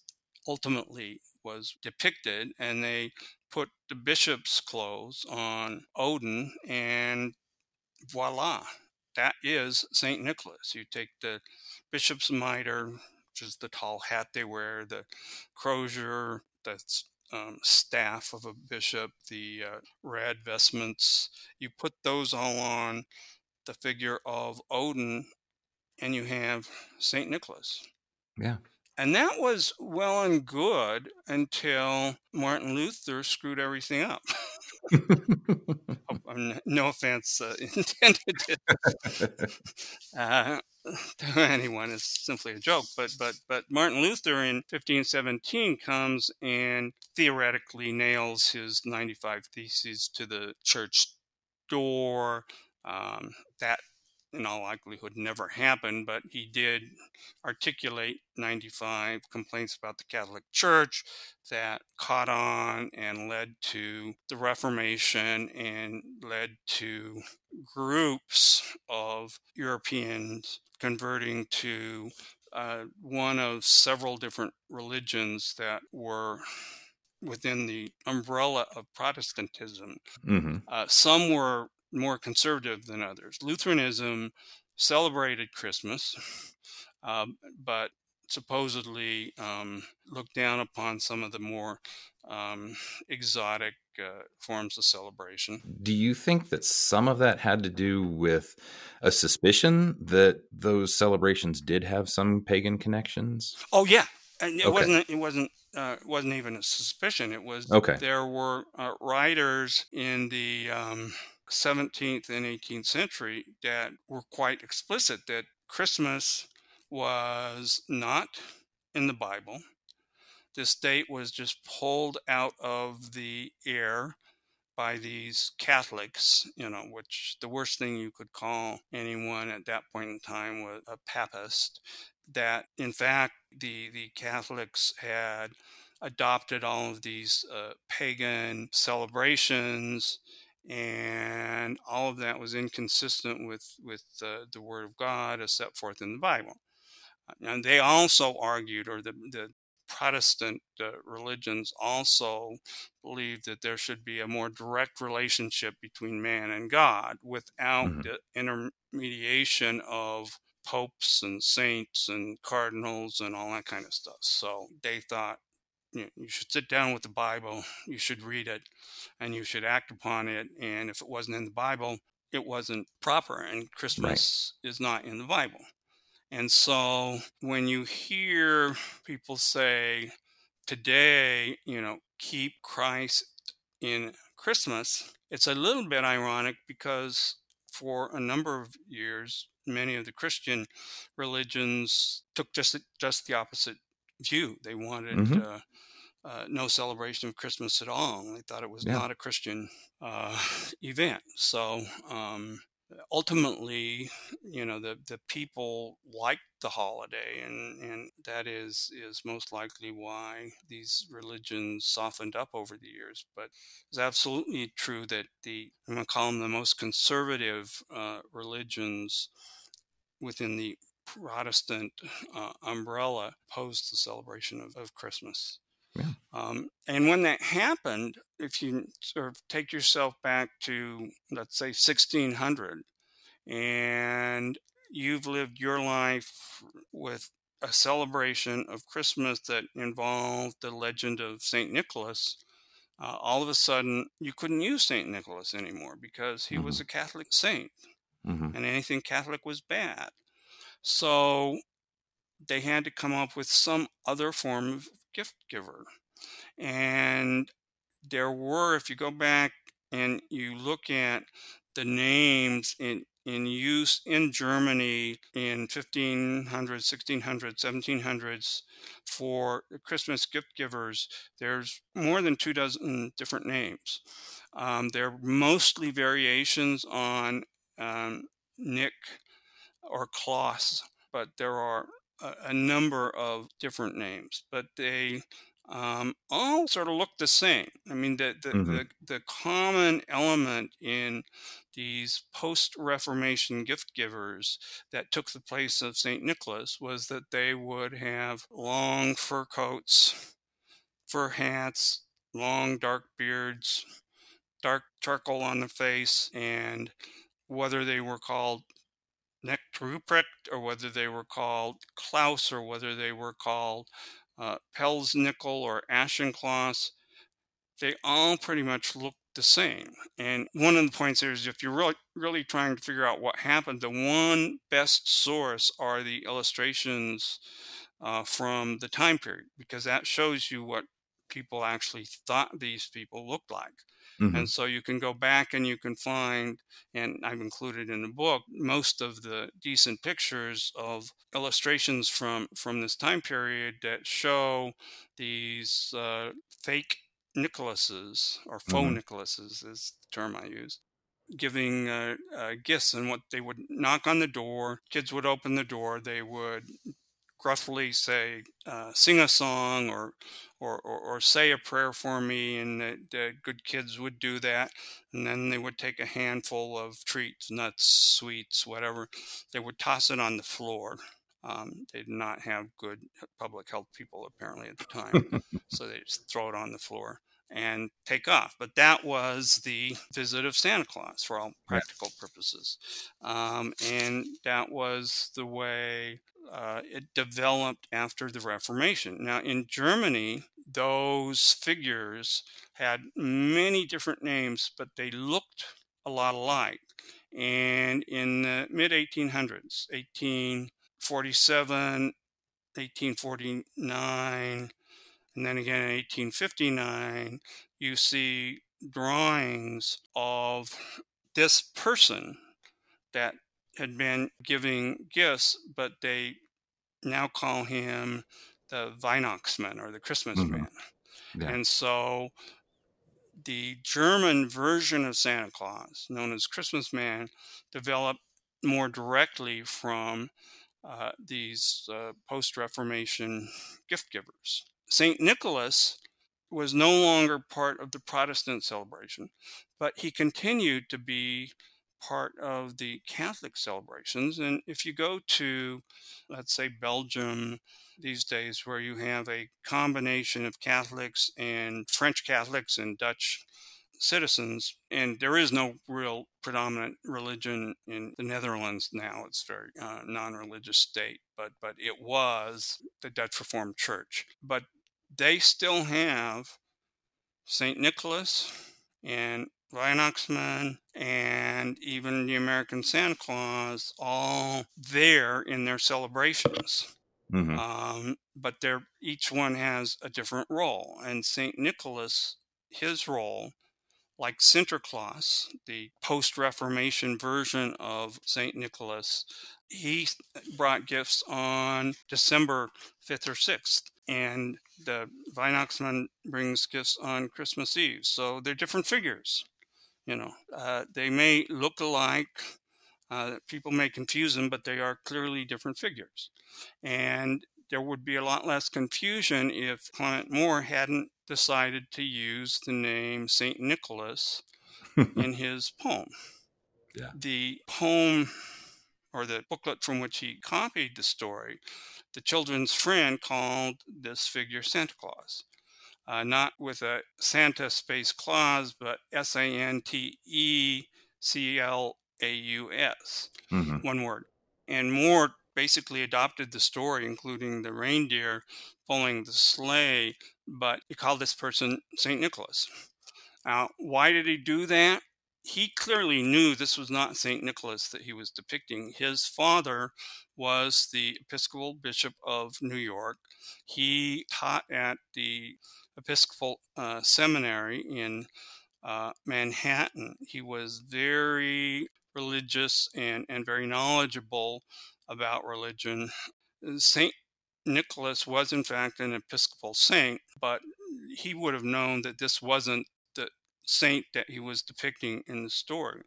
ultimately was depicted. And they put the bishop's clothes on Odin, and voila, that is St. Nicholas. You take the bishop's mitre, which is the tall hat they wear, the crozier, that's um, staff of a bishop, the uh, red vestments. You put those all on the figure of Odin, and you have St. Nicholas. Yeah. And that was well and good until Martin Luther screwed everything up. Oh, no offense uh, intended uh, to anyone. It's simply a joke. But but but Martin Luther in 1517 comes and theoretically nails his 95 theses to the church door. Um, that in all likelihood never happened, but he did articulate 95 complaints about the Catholic Church that caught on and led to the Reformation and led to groups of Europeans converting to uh, one of several different religions that were within the umbrella of Protestantism. Mm-hmm. Uh, some were more conservative than others. Lutheranism celebrated Christmas, um, but supposedly um, looked down upon some of the more um, exotic uh, forms of celebration. Do you think that some of that had to do with a suspicion that those celebrations did have some pagan connections? Oh yeah, and it okay. wasn't. It wasn't. Uh, wasn't even a suspicion. It was. Okay. There were uh, writers in the um, 17th and 18th century that were quite explicit that Christmas was not in the Bible. This date was just pulled out of the air by these Catholics, you know, which the worst thing you could call anyone at that point in time was a papist. That in fact the the Catholics had adopted all of these uh, pagan celebrations and all of that was inconsistent with with uh, the Word of God as set forth in the Bible. And they also argued, or the the Protestant uh, religions also believed that there should be a more direct relationship between man and God without mm-hmm. the intermediation of popes and saints and cardinals and all that kind of stuff. So they thought you, you should sit down with the Bible, you should read it, and you should act upon it. And if it wasn't in the Bible, it wasn't proper, and Christmas right. is not in the Bible. And so when you hear people say, today, you know, keep Christ in Christmas, it's a little bit ironic because for a number of years, many of the Christian religions took just just the opposite view. They wanted mm-hmm. uh, uh, no celebration of Christmas at all. They thought it was yeah. not a Christian uh, event. So um, ultimately, you know, the, the people liked the holiday, and, and that is is most likely why these religions softened up over the years. But it's absolutely true that the I'm going to call them the most conservative uh, religions within the Protestant uh, umbrella opposed the celebration of, of Christmas. Yeah. Um, and when that happened, if you sort of take yourself back to, let's say, 1600, and you've lived your life with a celebration of Christmas that involved the legend of St. Nicholas, uh, all of a sudden you couldn't use St. Nicholas anymore because he mm-hmm. was a Catholic saint mm-hmm. and anything Catholic was bad. So they had to come up with some other form of gift giver. And there were, if you go back and you look at the names in, in use in Germany in 1500, 1600, 1700s for Christmas gift givers, there's more than two dozen different names. Um, they're mostly variations on um, Nick or Klaus, but there are a, a number of different names. But they um, all sort of look the same. I mean, the the, Mhm. the, the common element in these post Reformation gift givers that took the place of St. Nicholas was that they would have long fur coats, fur hats, long dark beards, dark charcoal on the face, and whether they were called Knecht Ruprecht or whether they were called Klaus or whether they were called uh, Pelsnickel or Aschenkloss, they all pretty much look the same. And one of the points there is if you're really, really trying to figure out what happened, the one best source are the illustrations uh, from the time period because that shows you what people actually thought these people looked like. Mhm. And so you can go back and you can find, and I've included in the book, most of the decent pictures of illustrations from from this time period that show these uh, fake Nicholases or faux Mhm. Nicholases is the term I use, giving uh, uh, gifts. And what they would knock on the door, kids would open the door, they would gruffly say, uh, "Sing a song," or, or or or say a prayer for me, and the, the good kids would do that, and then they would take a handful of treats, nuts, sweets, whatever. They would toss it on the floor. Um, they did not have good public health people apparently at the time, so they just throw it on the floor and take off. But that was the visit of Santa Claus for all practical purposes, um, and that was the way uh, it developed after the Reformation. Now, in Germany, those figures had many different names, but they looked a lot alike. And in the mid 1800s, 1847, 1849, and then again in 1859, you see drawings of this person that had been giving gifts, but they now call him the Weihnachtsmann or the Christmas Mhm. man. Yeah. And so the German version of Santa Claus, known as Christmas Man, developed more directly from uh, these uh, post Reformation gift givers. St. Nicholas was no longer part of the Protestant celebration, but he continued to be part of the Catholic celebrations. And if you go to, let's say, Belgium these days, where you have a combination of Catholics and French Catholics and Dutch citizens, and there is no real predominant religion in the Netherlands now. It's a very uh, non-religious state, but but it was the Dutch Reformed Church. But they still have Saint Nicholas and Weihnachtsmann and even the American Santa Claus all there in their celebrations. Mhm. Um, but they're each one has a different role. And Saint Nicholas, his role, like Sinterklaas, the post-Reformation version of Saint Nicholas, he brought gifts on December 5th or 6th. And the Weihnachtsmann brings gifts on Christmas Eve. So they're different figures. You know, uh, they may look alike. Uh, people may confuse them, but they are clearly different figures. And there would be a lot less confusion if Clement Moore hadn't decided to use the name St. Nicholas in his poem. Yeah. The poem or the booklet from which he copied the story, the children's friend called this figure Santa Claus. Uh, not with a Santa space clause, but S A N T E C L A U S Mhm. one word. And Moore basically adopted the story, including the reindeer pulling the sleigh, but he called this person St. Nicholas. Now, why did he do that? He clearly knew this was not St. Nicholas that he was depicting. His father was the Episcopal Bishop of New York. He taught at the Episcopal uh, Seminary in uh, Manhattan. He was very religious and, and very knowledgeable about religion. Saint Nicholas was, in fact, an Episcopal saint, but he would have known that this wasn't the saint that he was depicting in the story.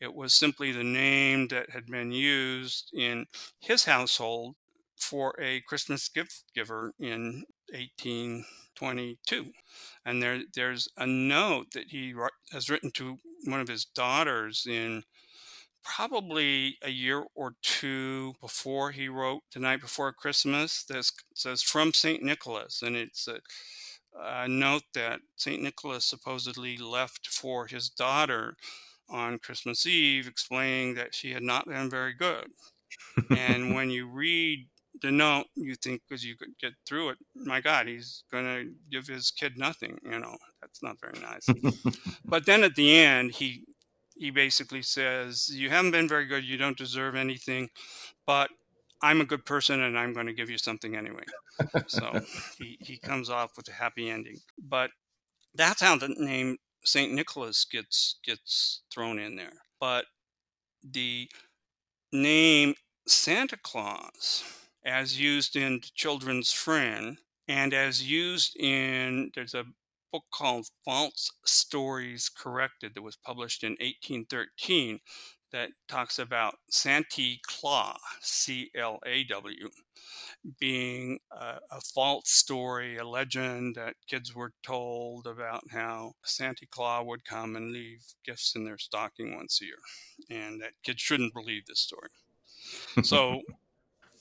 It was simply the name that had been used in his household for a Christmas gift giver in 1822. And there, there's a note that he has written to one of his daughters in probably a year or two before he wrote The Night Before Christmas. That says from St. Nicholas. And it's a, a note that St. Nicholas supposedly left for his daughter on Christmas Eve, explaining that she had not been very good. and when you read the note, you think because you could get through it, my God, he's going to give his kid nothing. You know, that's not very nice. but then at the end, he he basically says, "You haven't been very good. You don't deserve anything, but I'm a good person, and I'm going to give you something anyway." so he he comes off with a happy ending. But that's how the name Saint Nicholas gets gets thrown in there. But the name Santa Claus, as used in Children's Friend, and as used in there's a book called False Stories Corrected that was published in 1813 that talks about Santa Claw, C L A W, being a, a, false story, a legend that kids were told about how Santa Claus would come and leave gifts in their stocking once a year, and that kids shouldn't believe this story. so,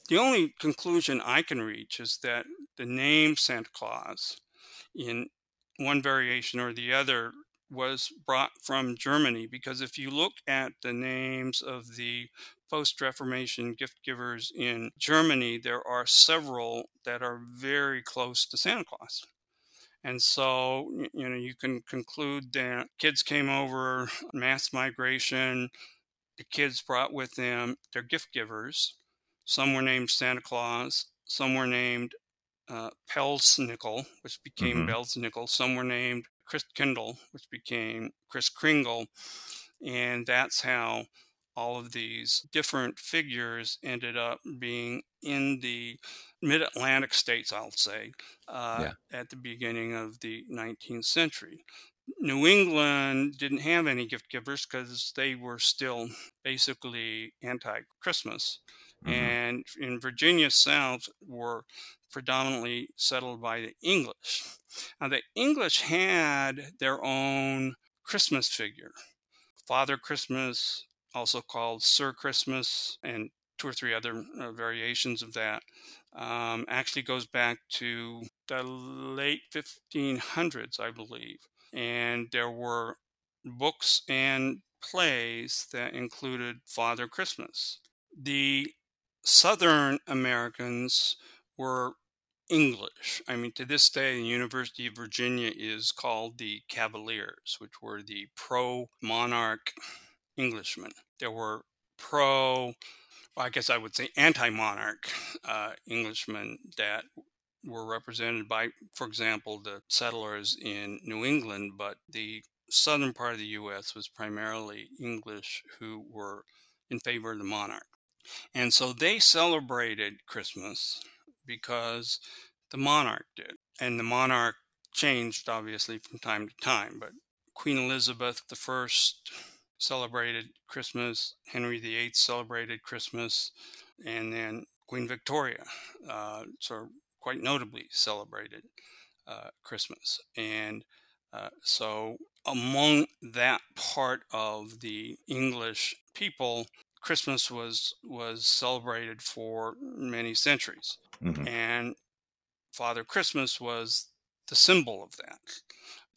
the only conclusion I can reach is that the name Santa Claus, in one variation or the other, was brought from Germany because if you look at the names of the post Reformation gift givers in Germany, there are several that are very close to Santa Claus. And so, you know, you can conclude that kids came over, mass migration, the kids brought with them their gift givers. Some were named Santa Claus, some were named uh, Pelsnickel, which became mm-hmm. Some were named Chris Kindle, which became Kris Kringle. And that's how all of these different figures ended up being in the mid Atlantic states, I'll say, uh, yeah. at the beginning of the 19th century. New England didn't have any gift givers because they were still basically anti Christmas. Mm-hmm. And in Virginia South were predominantly settled by the English. Now, the English had their own Christmas figure. Father Christmas, also called Sir Christmas, and two or three other uh, variations of that, um, actually goes back to the late 1500s, I believe. And there were books and plays that included Father Christmas. The Southern Americans were English. I mean, to this day, the University of Virginia is called the Cavaliers, which were the pro monarch Englishmen. There were pro, well, I guess I would say anti monarch uh, Englishmen that were represented by, for example, the settlers in New England, but the southern part of the U.S. was primarily English who were in favor of the monarch. And so they celebrated Christmas because the monarch did. And the monarch changed, obviously, from time to time. But Queen Elizabeth I celebrated Christmas, Henry VIII celebrated Christmas, and then Queen Victoria, uh, of quite notably, celebrated uh, Christmas. And uh, so, among that part of the English people, Christmas was was celebrated for many centuries, mm-hmm. and Father Christmas was the symbol of that.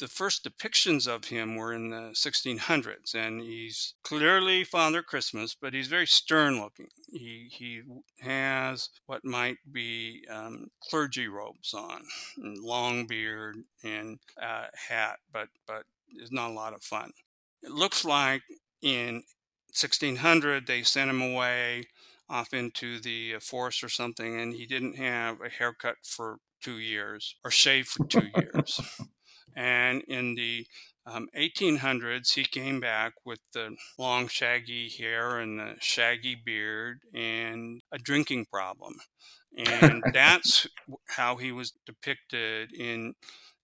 The first depictions of him were in the 1600s, and he's clearly Father Christmas, but he's very stern looking. He he has what might be um, clergy robes on, long beard and uh, hat, but but it's not a lot of fun. It looks like in 1600 they sent him away off into the uh, forest or something, and he didn't have a haircut for two years or shave for two years. And in the um, 1800s, he came back with the long, shaggy hair and the shaggy beard and a drinking problem. And that's how he was depicted in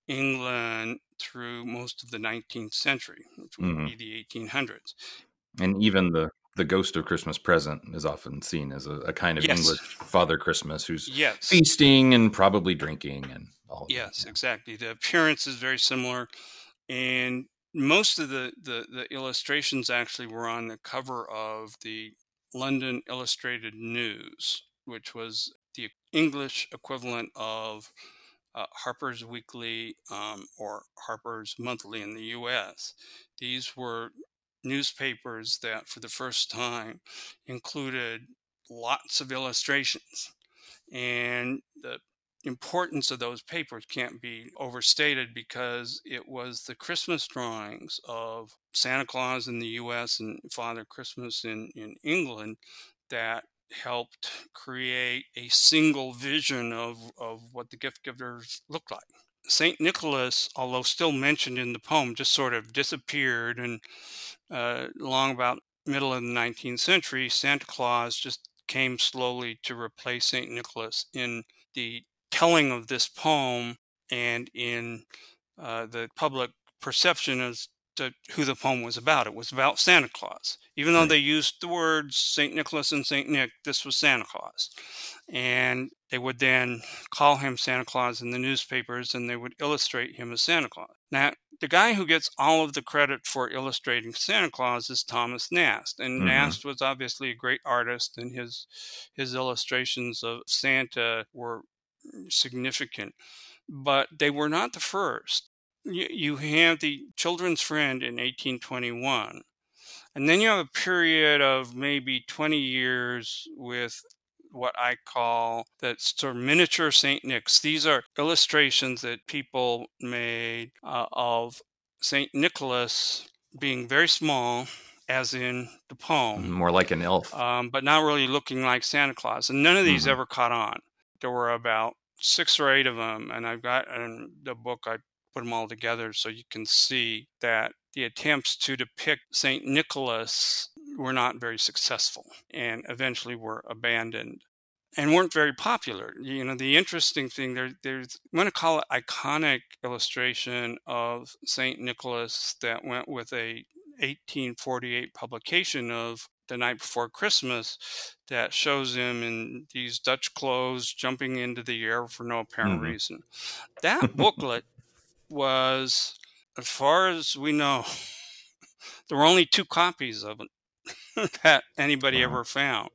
England through most of the 19th century, which would mm-hmm. be the 1800s. And even the the ghost of Christmas present is often seen as a, a kind of Yes. English Father Christmas who's Yes. feasting and probably drinking and all. of that. Yes, exactly. The appearance is very similar, and most of the, the, the illustrations actually were on the cover of the London Illustrated News, which was the English equivalent of uh, Harper's Weekly um, or Harper's Monthly in the U.S. These were newspapers that, for the first time, included lots of illustrations, and the importance of those papers can't be overstated because it was the Christmas drawings of Santa Claus in the US and Father Christmas in, in England that helped create a single vision of, of what the gift givers looked like. St. Nicholas, although still mentioned in the poem, just sort of disappeared and uh, long about middle of the 19th century, Santa Claus just came slowly to replace St. Nicholas in the telling of this poem and in uh, the public perception as to who the poem was about. It was about Santa Claus. Even though they used the words St. Nicholas and St. Nick, this was Santa Claus. And they would then call him Santa Claus in the newspapers and they would illustrate him as Santa Claus. Now, the guy who gets all of the credit for illustrating Santa Claus is Thomas Nast. And Mhm. Nast was obviously a great artist and his his illustrations of Santa were significant, but they were not the first. You, you have the Children's Friend in 1821, and then you have a period of maybe 20 years with what I call that sort of miniature Saint Nick's. These are illustrations that people made uh, of Saint Nicholas being very small, as in the poem More like an elf. um, but not really looking like Santa Claus. And none of these Mhm. ever caught on. There were about six or eight of them, and I've got in the book. I put them all together so you can see that the attempts to depict Saint Nicholas were not very successful, and eventually were abandoned. And weren't very popular. You know, the interesting thing there, there's I'm going to call it iconic illustration of Saint Nicholas that went with a 1848 publication of the night before Christmas that shows him in these Dutch clothes jumping into the air for no apparent Mhm. reason. That booklet was, as far as we know, there were only two copies of it that anybody ever found.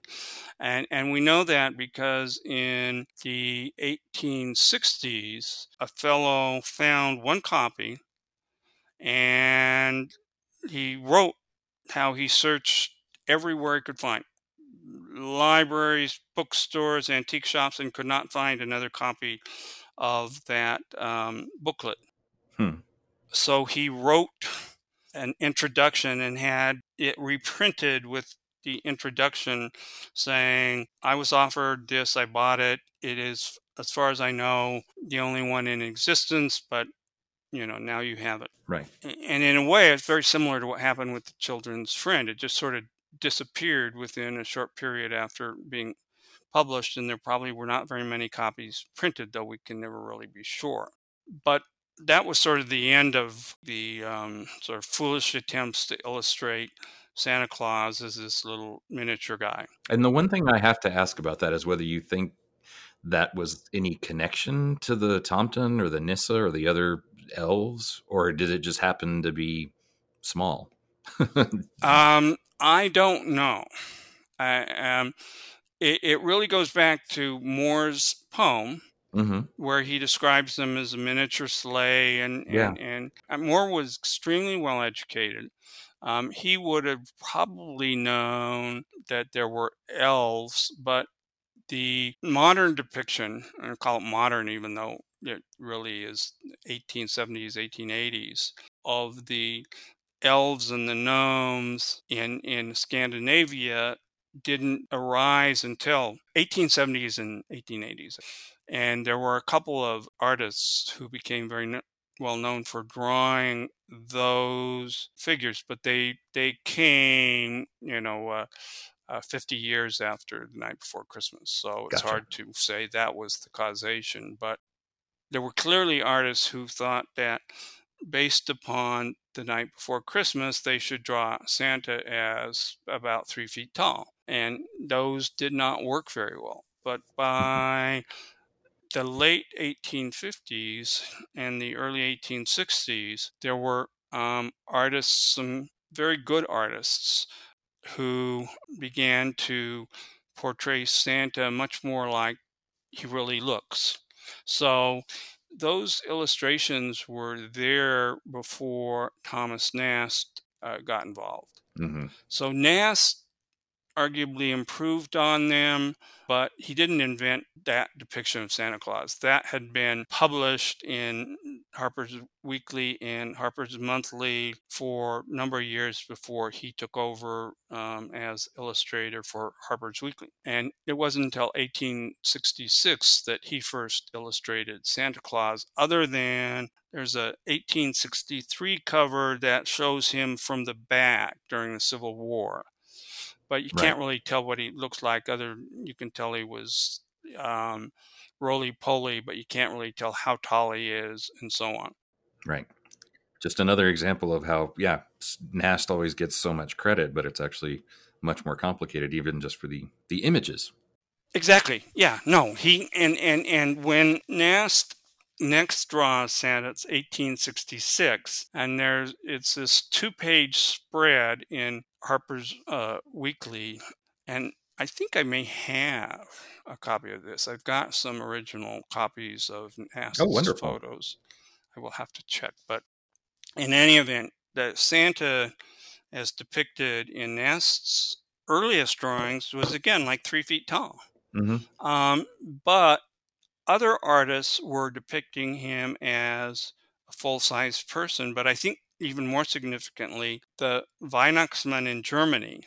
And, and we know that because in the 1860s, a fellow found one copy and he wrote how he searched everywhere he could find libraries, bookstores, antique shops, and could not find another copy of that um, booklet. Hmm. So he wrote an introduction and had it reprinted with the introduction saying, I was offered this, I bought it. It is, as far as I know, the only one in existence, but you know, now you have it right. and in a way it's very similar to what happened with the children's friend it just sort of disappeared within a short period after being published and there probably were not very many copies printed though we can never really be sure but that was sort of the end of the um, sort of foolish attempts to illustrate santa claus as this little miniature guy And the one thing I have to ask about that is whether you think that was any connection to the Tomten or the Nisse or the other elves, or did it just happen to be small? Um, I don't know. I, um, it, it really goes back to Moore's poem, hmm where he describes them as a miniature sleigh, and and, Yeah. and, and Moore was extremely well educated. Um, he would have probably known that there were elves, but the modern depiction, I call it modern, even though it really is 1870s, 1880s, of the elves and the gnomes in, in Scandinavia didn't arise until 1870s and 1880s. And there were a couple of artists who became very kn- well known for drawing those figures, but they they came, you know, uh, uh, 50 years after the night before Christmas. So it's Gotcha. hard to say that was the causation, but there were clearly artists who thought that based upon the night before Christmas, they should draw Santa as about three feet tall. And those did not work very well. But by the late 1850s and the early 1860s, there were um, artists, some very good artists, who began to portray Santa much more like he really looks. So those illustrations were there before Thomas Nast uh, got involved. Mm-hmm. So Nast arguably improved on them, but he didn't invent that depiction of Santa Claus. That had been published in Harper's Weekly and Harper's Monthly for a number of years before he took over um, as illustrator for Harper's Weekly. And it wasn't until 1866 that he first illustrated Santa Claus, other than there's a 1863 cover that shows him from the back during the Civil War but you Right. can't really tell what he looks like. Other you can tell he was um, roly poly, but you can't really tell how tall he is, and so on. Right. Just another example of how, yeah, Nast always gets so much credit, but it's actually much more complicated, even just for the the images. Exactly. Yeah. No. He and and and when Nast next draws Santa, it's 1866, and there's it's this two-page spread in Harper's uh, Weekly, and I think I may have a copy of this. I've got some original copies of Nast's Oh, photos. I will have to check, but in any event, the Santa, as depicted in Nast's earliest drawings, was again like three feet tall. Mm-hmm. Um, but other artists were depicting him as a full sized person. But I think even more significantly, the Weihnachtsmann in Germany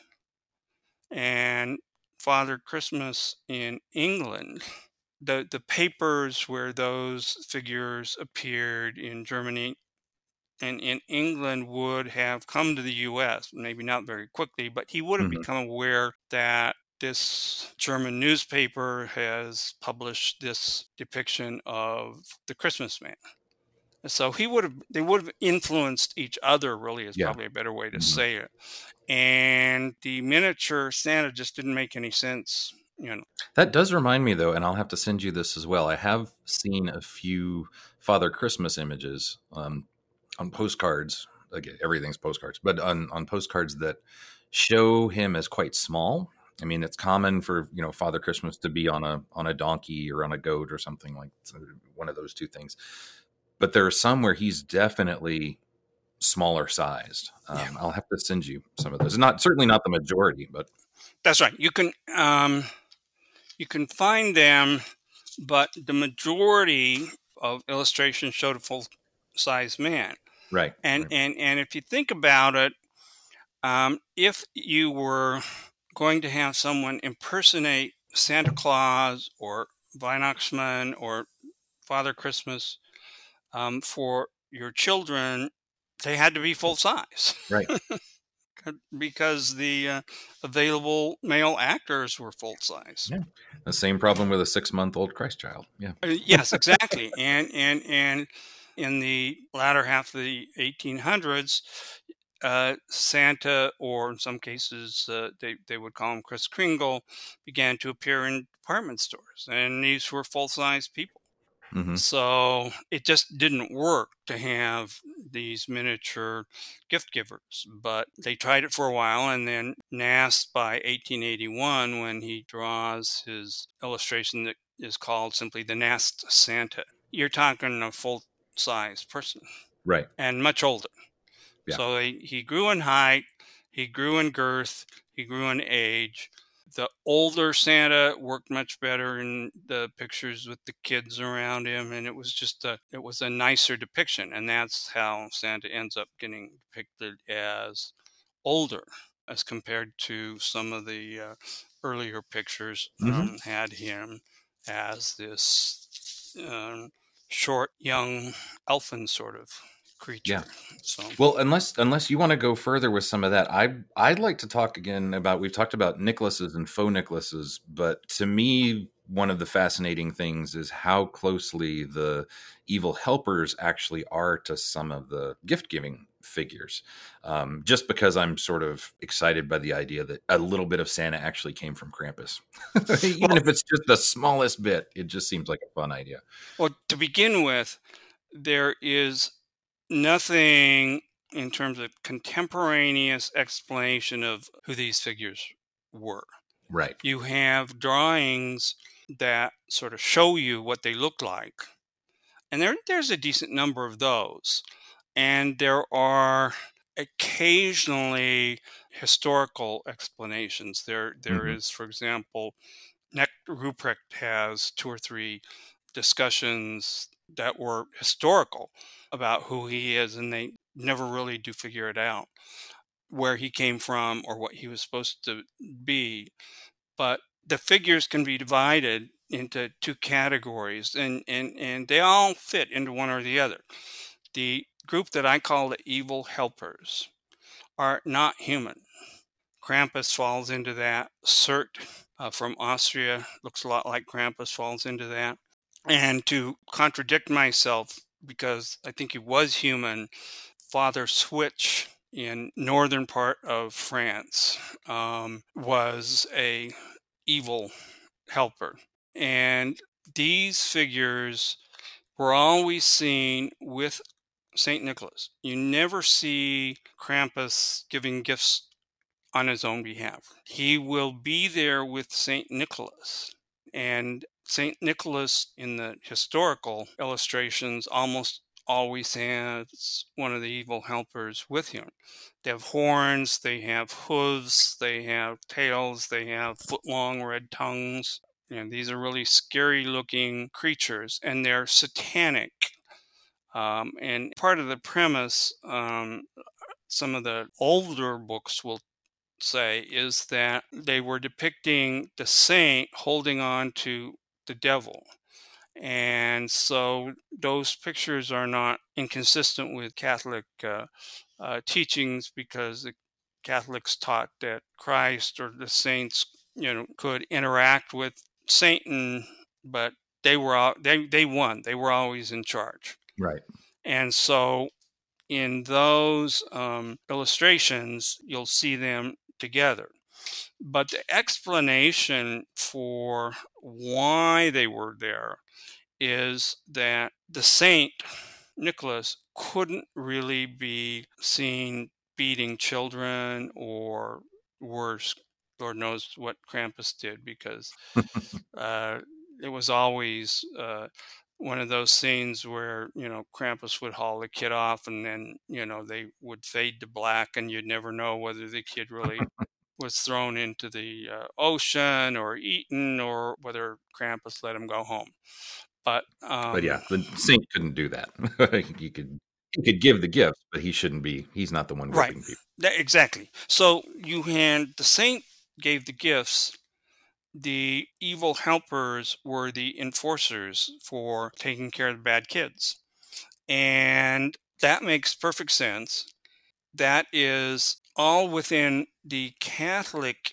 and Father Christmas in England. The, the papers where those figures appeared in Germany and in England would have come to the US, maybe not very quickly, but he would have Mhm. become aware that this German newspaper has published this depiction of the Christmas man. So he would have, they would have influenced each other, really, is Yeah. probably a better way to Mhm. say it. And the miniature Santa just didn't make any sense, you know. That does remind me, though, and I'll have to send you this as well. I have seen a few Father Christmas images um, on postcards. Again, everything's postcards, but on, on postcards that show him as quite small. I mean, it's common for you know Father Christmas to be on a on a donkey or on a goat or something like one of those two things. But there are some where he's definitely smaller sized. Um, Yeah. I'll have to send you some of those. Not certainly not the majority, but That's right. You can um, you can find them, but the majority of illustrations showed a full size man. right. And right. and and if you think about it, um, if you were going to have someone impersonate Santa Claus or Weihnachtsmann or Father Christmas um, for your children, they had to be full size. Right. because the uh, available male actors were full size. Yeah. the same problem with a six month old Christ child. Yeah. Uh, yes, exactly. and and and in the latter half of the 1800s, uh, Santa, or in some cases uh, they they would call him Kris Kringle, began to appear in department stores, and these were full size people. hmm So it just didn't work to have these miniature gift givers. But they tried it for a while, and then Nast by 1881, when he draws his illustration that is called simply the Nast Santa, you're talking a full size person Right. and much older. Yeah. So he, he grew in height, he grew in girth, he grew in age. The older Santa worked much better in the pictures with the kids around him, and it was just a it was a nicer depiction, and that's how Santa ends up getting depicted as older as compared to some of the uh, earlier pictures Mhm. um, had him as this um, short, young, elfin sort of creature. Yeah. So Well, unless unless you want to go further with some of that, I I'd like to talk again about we've talked about Nicholases and faux Nicholases, but to me one of the fascinating things is how closely the evil helpers actually are to some of the gift giving figures. Um, just because I'm sort of excited by the idea that a little bit of Santa actually came from Krampus. Even well, if it's just the smallest bit, it just seems like a fun idea. Well, to begin with, there is nothing in terms of contemporaneous explanation of who these figures were. Right. You have drawings that sort of show you what they look like. And there, there's a decent number of those. And there are occasionally historical explanations. There, there mm-hmm. is, for example, Ruprecht has two or three discussions that were historical about who he is, and they never really do figure it out where he came from or what he was supposed to be. But the figures can be divided into two categories, and, and, and they all fit into one or the other. The group that I call the evil helpers are not human. Krampus falls into that. Surt uh, from Austria looks a lot like Krampus, falls into that. And to contradict myself, because I think he was human, Father Switch in northern part of France um, was a evil helper. And these figures were always seen with St. Nicholas. You never see Krampus giving gifts on his own behalf. He will be there with St. Nicholas. And St. Nicholas, in the historical illustrations, almost always has one of the evil helpers with him. They have horns, they have hooves, they have tails, they have foot long red tongues. And these are really scary looking creatures, and they're satanic. Um, and part of the premise, um, some of the older books will say, is that they were depicting the saint holding on to the devil. And so those pictures are not inconsistent with Catholic uh, uh, teachings because the Catholics taught that Christ or the saints, you know, could interact with Satan, but they were all, they they won. They were always in charge. Right. And so in those um, illustrations, you'll see them together. But the explanation for why they were there is that the saint Nicholas couldn't really be seen beating children or worse. Lord knows what Krampus did because uh, it was always uh, one of those scenes where you know Krampus would haul the kid off, and then you know they would fade to black, and you'd never know whether the kid really was thrown into the uh, ocean or eaten, or whether Krampus let him go home. But um, but yeah, the saint couldn't do that. he could he could give the gifts, but he shouldn't be. He's not the one right. people. Exactly. So you had the saint gave the gifts. The evil helpers were the enforcers for taking care of the bad kids, and that makes perfect sense. That is all within the Catholic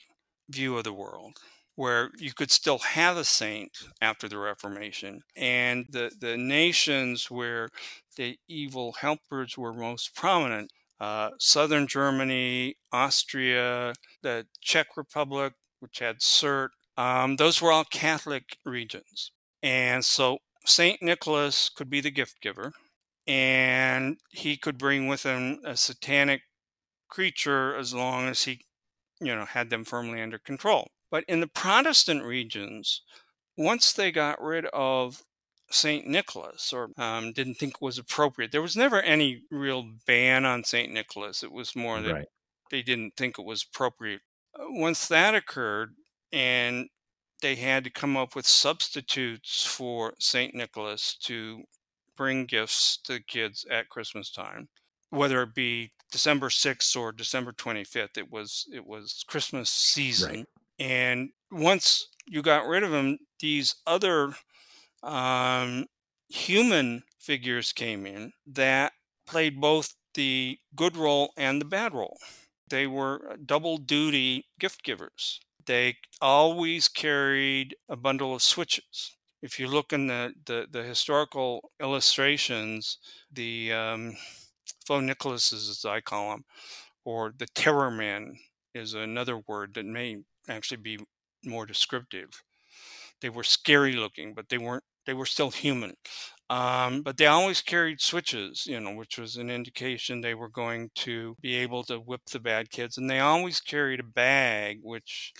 view of the world where you could still have a saint after the Reformation. And the, the nations where the evil helpers were most prominent uh, southern Germany, Austria, the Czech Republic, which had Čert, um, those were all Catholic regions. And so St. Nicholas could be the gift giver, and he could bring with him a satanic creature as long as he, you know, had them firmly under control. But in the Protestant regions, once they got rid of St. Nicholas or um, didn't think it was appropriate, there was never any real ban on St. Nicholas. It was more that right. they didn't think it was appropriate. Once that occurred, and they had to come up with substitutes for St. Nicholas to bring gifts to the kids at Christmas time, whether it be December 6th or December 25th. It was it was Christmas season. Right. And once you got rid of them, these other um, human figures came in that played both the good role and the bad role. They were double duty gift givers. they always carried a bundle of switches. If you look in the, the, the historical illustrations, the um, faux Nicholases, as I call them, or the terror Man is another word that may actually be more descriptive. They were scary looking, but they weren't. They were still human. Um, but they always carried switches, you know, which was an indication they were going to be able to whip the bad kids. And they always carried a bag, which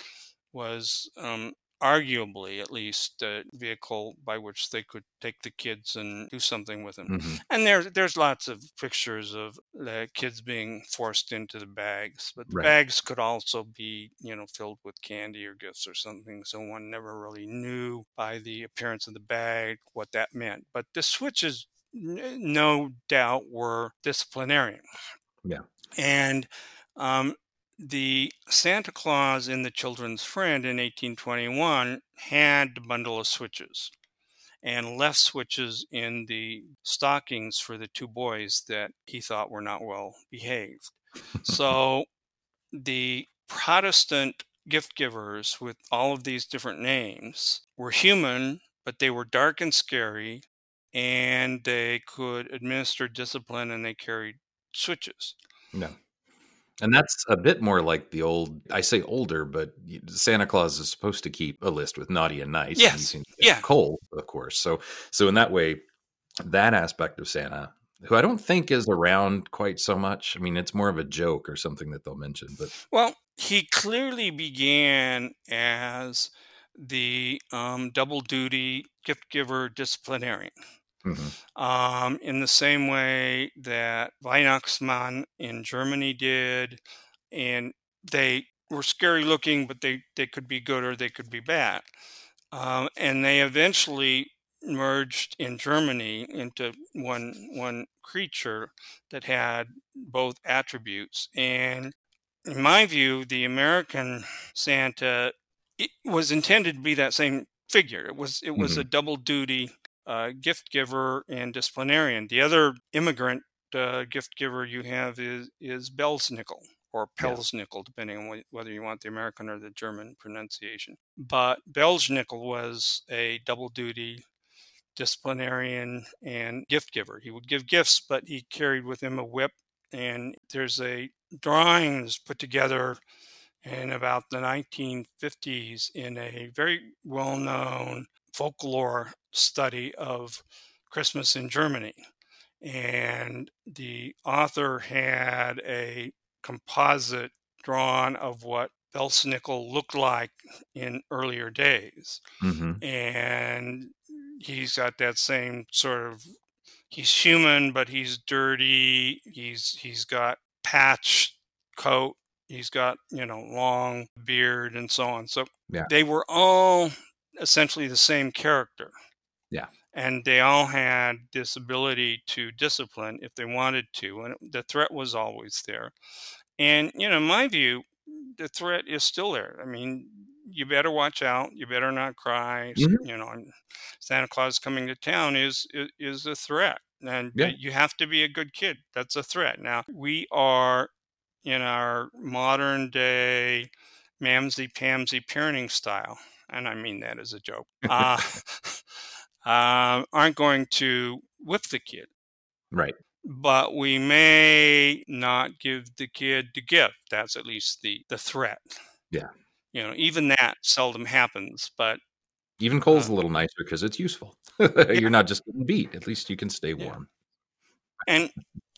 was um, arguably at least a vehicle by which they could take the kids and do something with them. Mm-hmm. And there's there's lots of pictures of the kids being forced into the bags, but the right. bags could also be you know filled with candy or gifts or something. So one never really knew by the appearance of the bag what that meant. But the switches, no doubt, were disciplinarian. Yeah. And um, the Santa Claus in The Children's Friend in 1821 had a bundle of switches and left switches in the stockings for the two boys that he thought were not well behaved. so the Protestant gift givers with all of these different names were human, but they were dark and scary, and they could administer discipline and they carried switches. No. And that's a bit more like the old, I say older, but Santa Claus is supposed to keep a list with naughty and nice. Yes. And yeah. Cold, of course. So, so in that way, that aspect of Santa, who I don't think is around quite so much. I mean, it's more of a joke or something that they'll mention, but. Well, he clearly began as the um, double duty gift giver disciplinarian. Mm-hmm. Um, in the same way that Weihnachtsmann in Germany did, and they were scary looking, but they, they could be good or they could be bad. Um, and they eventually merged in Germany into one one creature that had both attributes. And in my view, the American Santa it was intended to be that same figure. It was it was mm-hmm. a double duty uh, gift giver and disciplinarian. The other immigrant uh, gift giver you have is is Belsnickel or Pelsnickel, depending on whether you want the American or the German pronunciation. But Belsnickel was a double duty disciplinarian and gift giver. He would give gifts, but he carried with him a whip. And there's a drawings put together in about the 1950s in a very well known folklore study of Christmas in Germany. And the author had a composite drawn of what Belsnickel looked like in earlier days. Mm-hmm. And he's got that same sort of he's human, but he's dirty. He's he's got patched coat. He's got, you know, long beard and so on. So yeah. they were all essentially the same character. Yeah. And they all had this ability to discipline if they wanted to. And the threat was always there. And, you know, in my view, the threat is still there. I mean, you better watch out. You better not cry. Mm-hmm. You know, Santa Claus coming to town is is, is a threat, and yeah. you have to be a good kid. That's a threat. Now we are in our modern day mamsy pamsy parenting style and I mean that as a joke, uh, uh, aren't going to whip the kid. Right. But we may not give the kid the gift. That's at least the, the threat. Yeah. You know, even that seldom happens, but. Even coal's uh, a little nicer because it's useful. You're not just getting beat. At least you can stay warm. Yeah. And,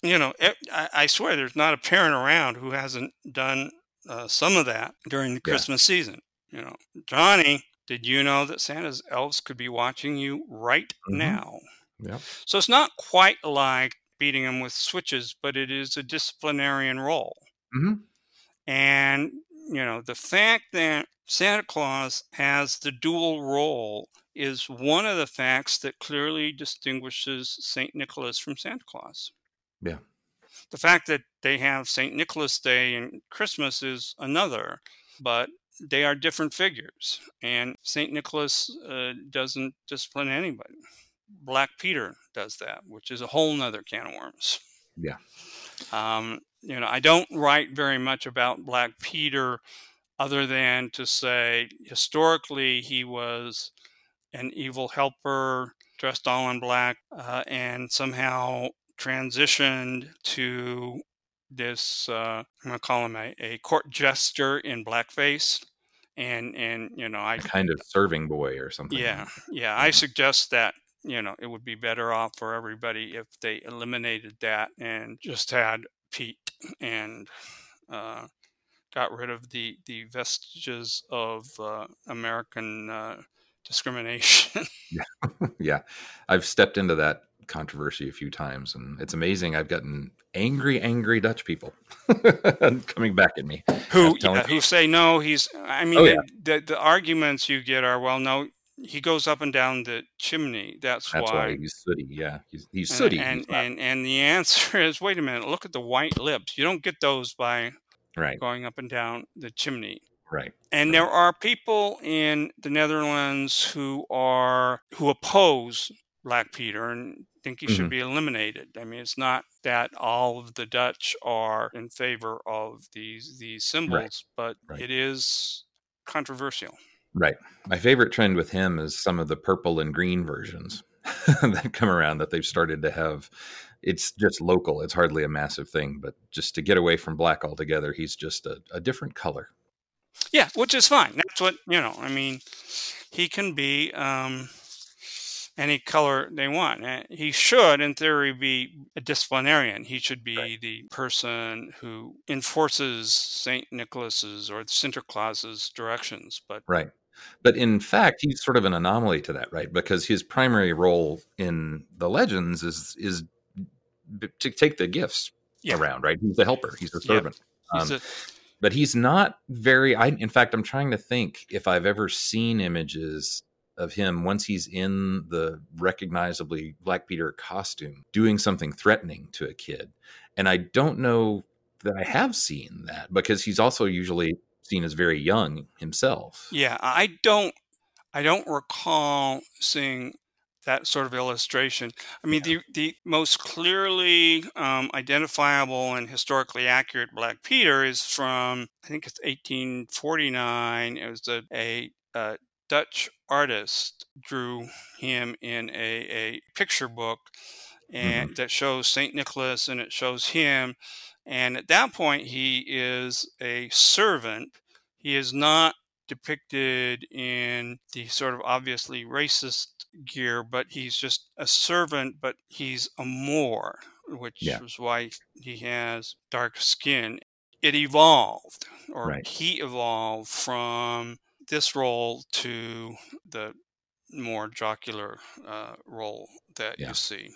you know, it, I, I, swear there's not a parent around who hasn't done uh, some of that during the yeah. Christmas season. You know, Johnny, did you know that Santa's elves could be watching you right mm-hmm. now? Yeah. So it's not quite like beating them with switches, but it is a disciplinarian role. Mm-hmm. And, you know, the fact that Santa Claus has the dual role is one of the facts that clearly distinguishes St. Nicholas from Santa Claus. Yeah. The fact that they have St. Nicholas Day and Christmas is another, but they are different figures. And St. Nicholas uh, doesn't discipline anybody. Black Peter does that, which is a whole nother can of worms. Yeah. Um, you know, I don't write very much about Black Peter other than to say historically he was an evil helper dressed all in black uh, and somehow transitioned to this uh, I'm gonna call him a, a court jester in blackface and and you know I A kind of serving boy or something. yeah yeah I suggest that you know it would be better off for everybody if they eliminated that and just had Pete and uh, got rid of the the vestiges of uh, American uh, discrimination. Yeah. Yeah. I've stepped into that controversy a few times and it's amazing I've gotten angry angry Dutch people coming back at me. who yeah, who say no he's i mean Oh, the, yeah. the the arguments you get are well no he goes up and down the chimney that's, That's why why he's sooty. Yeah. He's he's and, sooty. and, He's and and the answer is wait a minute look at the white lips you don't get those by right. going up and down the chimney Right. and there are people in the netherlands who are who oppose black peter and think he should Mhm. be eliminated i mean it's not that all of the dutch are in favor of these these symbols but Right. it is controversial Right. My favorite trend with him is some of the purple and green versions that come around that they've started to have. It's just local. It's hardly a massive thing, but just to get away from black altogether, he's just a, a different color. Yeah, which is fine. That's what you know. I mean, he can be um, any color they want. Uh, He should, in theory, be a disciplinarian. He should be the person who enforces Saint Nicholas's or Sinterklaas's directions. But Right. But in fact, he's sort of an anomaly to that, right? Because his primary role in the legends is is to take the gifts Yeah. around, right? He's a helper. He's a Yeah. servant. he's Um, a, but he's not very i in fact i'm trying to think if i've ever seen images of him once he's in the recognizably black peter costume doing something threatening to a kid and i don't know that i have seen that because he's also usually seen as very young himself yeah, I don't. I don't recall seeing that sort of illustration. I mean, the the most clearly um, identifiable and historically accurate Black Peter is from I think it's 1849. It was a, a, uh Dutch artist drew him in a, a picture book, and mm-hmm. that shows Saint Nicholas and it shows him. And at that point, he is a servant. He is not depicted in the sort of obviously racist gear, but he's just a servant, but he's a Moor, which Yeah. is why he has dark skin. It evolved, or Right. he evolved from this role to the more jocular uh, role that Yeah. you see.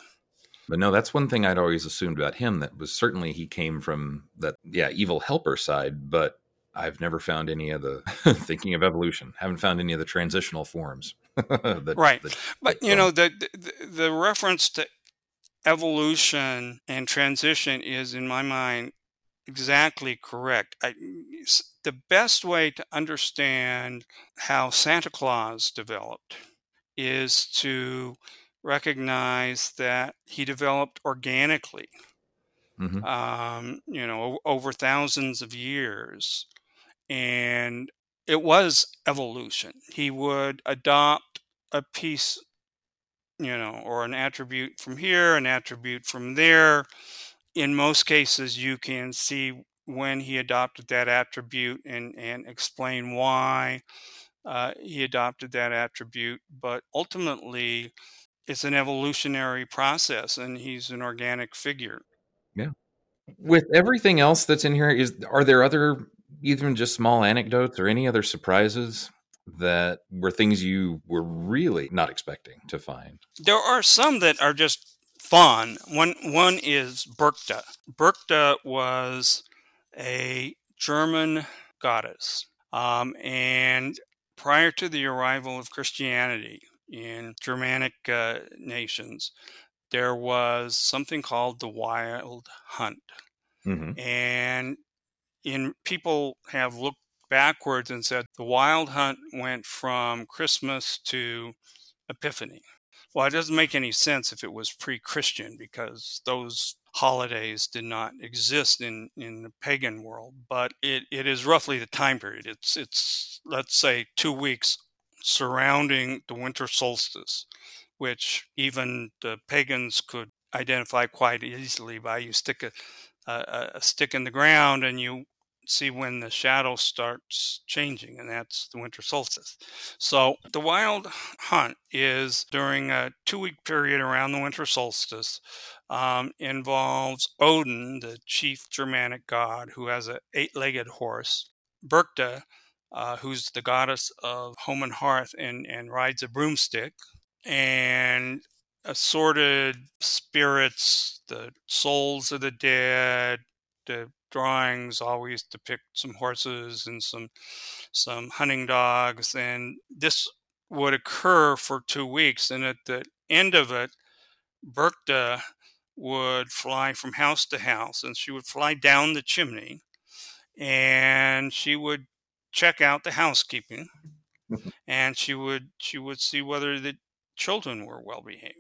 but no that's one thing i'd always assumed about him that was certainly he came from that yeah evil helper side but i've never found any of the thinking of evolution haven't found any of the transitional forms that, Right. that- But that you know the, the the reference to evolution and transition is, in my mind, exactly correct. I, the best way to understand how Santa Claus developed is to recognize that he developed organically. Mhm. Um, you know, over thousands of years, and it was evolution. He would adopt a piece you know, or an attribute from here, an attribute from there. In most cases, you can see when he adopted that attribute and, and explain why uh, he adopted that attribute. But ultimately, it's an evolutionary process, and he's an organic figure. Yeah. With everything else that's in here is are there other even just small anecdotes or any other surprises that were things you were really not expecting to find There are some that are just fun. One one is Berchta. Berchta was a German goddess, um, and prior to the arrival of Christianity in Germanic uh, nations, there was something called the wild hunt, mm-hmm. and in people have looked backwards and said the wild hunt went from Christmas to Epiphany. Well, it doesn't make any sense if it was pre Christian because those holidays did not exist in, in the pagan world, but it, it is roughly the time period. It's it's let's say two weeks surrounding the winter solstice, which even the pagans could identify quite easily by you stick a, a, a stick in the ground and you see when the shadow starts changing, and that's the winter solstice. So the wild hunt is during a two week period around the winter solstice. Um, involves Odin, the chief Germanic god, who has an eight legged horse, Berchta, uh, who's the goddess of home and hearth and, and rides a broomstick, and assorted spirits, the souls of the dead, the drawings always depict some horses and some some hunting dogs and this would occur for two weeks and at the end of it Berchta would fly from house to house and she would fly down the chimney and she would check out the housekeeping mm-hmm. and she would she would see whether the children were well behaved.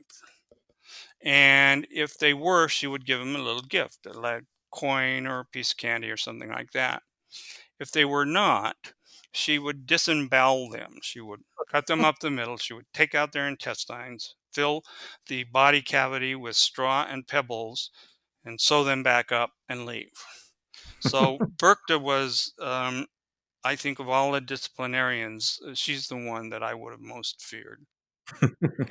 And if they were she would give them a little gift a coin or a piece of candy or something like that. If they were not, she would disembowel them. She would cut them up the middle. She would take out their intestines, fill the body cavity with straw and pebbles, and sew them back up and leave. So Berchta was, um, I think, of all the disciplinarians, uh, she's the one that I would have most feared.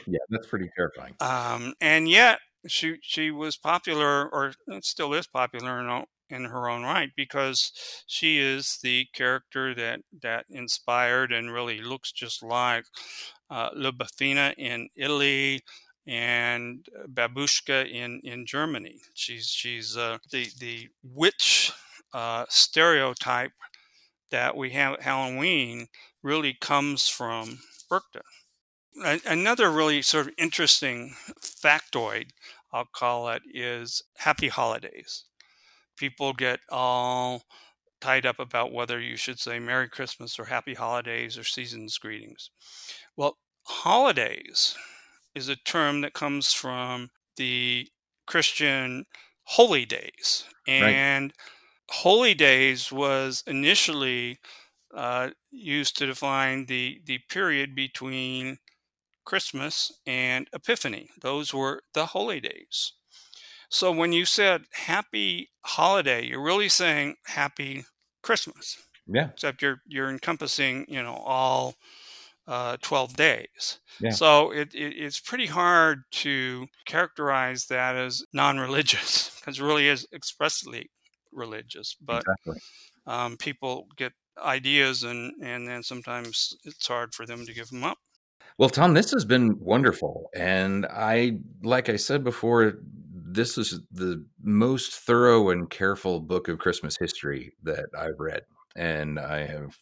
yeah, that's pretty terrifying. Um, and yet, she she was popular, or still is popular in, in her own right, because she is the character that that inspired and really looks just like uh, La Befana in Italy and Babushka in, in Germany. She's she's uh, the the witch uh, stereotype that we have at Halloween really comes from Berchta another really sort of interesting factoid, I'll call it, is happy holidays. People get all tied up about whether you should say Merry Christmas or Happy Holidays or Season's Greetings. Well, holidays is a term that comes from the Christian holy days. And right. holy days was initially uh, used to define the, the period between Christmas, and Epiphany. Those were the holy days. So when you said happy holiday, you're really saying happy Christmas. Yeah. Except you're you're encompassing, you know, all uh, 12 days. Yeah. So it, it, it's pretty hard to characterize that as non-religious because it really is expressly religious. But exactly. um, people get ideas and and then sometimes it's hard for them to give them up. Well, Tom, this has been wonderful. And I, like I said before, this is the most thorough and careful book of Christmas history that I've read. And I have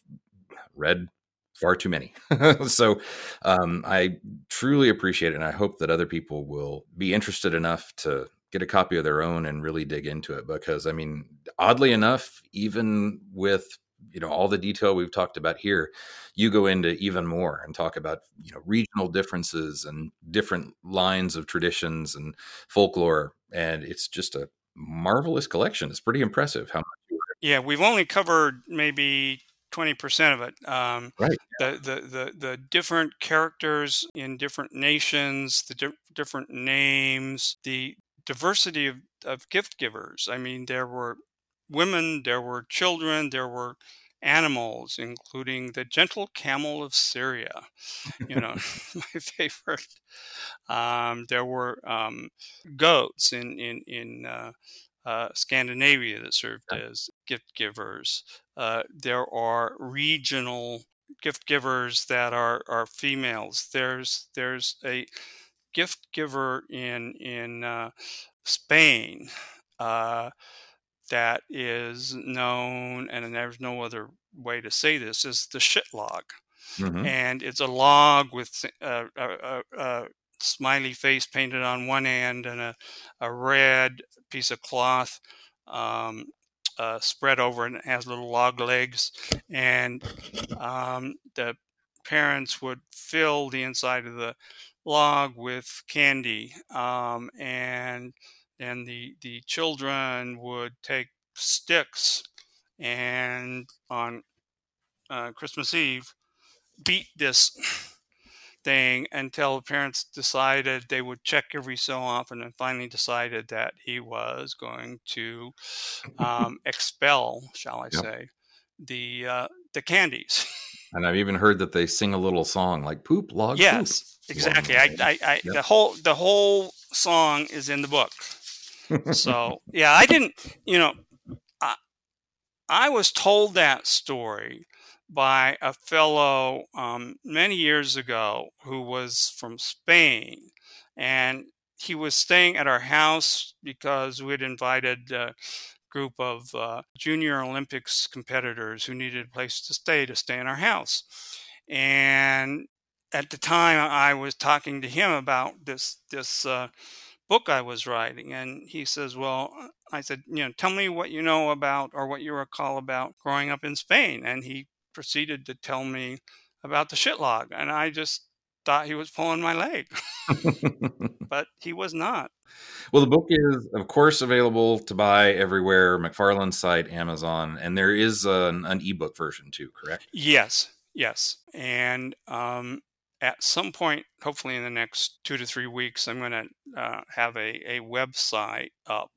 read far too many. so um, I truly appreciate it. And I hope that other people will be interested enough to get a copy of their own and really dig into it. Because, I mean, oddly enough, even with you know all the detail we've talked about here you go into even more and talk about you know regional differences and different lines of traditions and folklore and it's just a marvelous collection. It's pretty impressive how much yeah we've only covered maybe 20% of it um, right. the, the, the, the different characters in different nations the di- different names the diversity of, of gift givers. I mean there were women, there were children, there were animals, including the gentle camel of Syria. You know, my favorite. Um, there were um, goats in in in uh, uh, Scandinavia that served as gift givers. Uh, there are regional gift givers that are are females. There's there's a gift giver in in uh, Spain. Uh, that is known, and there's no other way to say this, is the shit log. Mm-hmm. And it's a log with a, a, a, a, smiley face painted on one end and a, a red piece of cloth um, uh, spread over and it has little log legs. And um, the parents would fill the inside of the log with candy um, and and the the children would take sticks and on uh, Christmas Eve beat this thing until the parents decided they would check every so often and finally decided that he was going to um, expel, shall I Yep. say, the uh, the candies. And I've even heard that they sing a little song like "Poop Log." yes, exactly. I, I, I Yep. the whole the whole song is in the book. So yeah, I didn't. You know, I, I was told that story by a fellow um, many years ago who was from Spain, and he was staying at our house because we had invited a group of uh, junior Olympics competitors who needed a place to stay to stay in our house, and at the time I was talking to him about this this uh, book I was writing, and he says, "Well," I said, "You know, tell me what you know about or what you recall about growing up in Spain," and he proceeded to tell me about the shitlog, and I just thought he was pulling my leg, but he was not. well, the book is, of course, available to buy everywhere. McFarland's site, Amazon, and there is an, an ebook version too. Correct? Yes, yes, and um, at some point, hopefully in the next two to three weeks, I'm going to uh, have a, a website up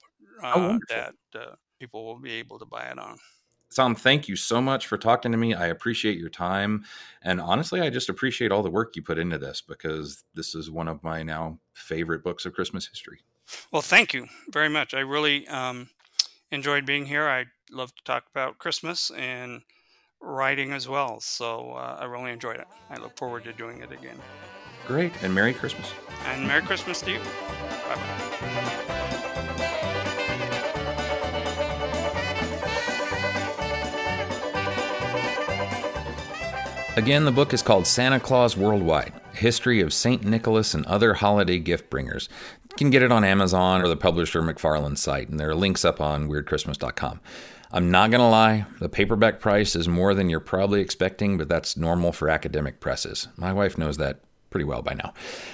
uh, wonderful. that uh, people will be able to buy it on. Tom, thank you so much for talking to me. I appreciate your time. And honestly, I just appreciate all the work you put into this because this is one of my now favorite books of Christmas history. Well, thank you very much. I really um, enjoyed being here. I love to talk about Christmas and writing as well. So uh, I really enjoyed it. I look forward to doing it again. Great. And Merry Christmas. And Merry Christmas to you. Bye bye. Again, the book is called Santa Claus Worldwide History of St. Nicholas and Other Holiday Gift Bringers. You can get it on Amazon or the publisher McFarland's site, and there are links up on weirdchristmas.com. I'm not going to lie, the paperback price is more than you're probably expecting, but that's normal for academic presses. My wife knows that pretty well by now.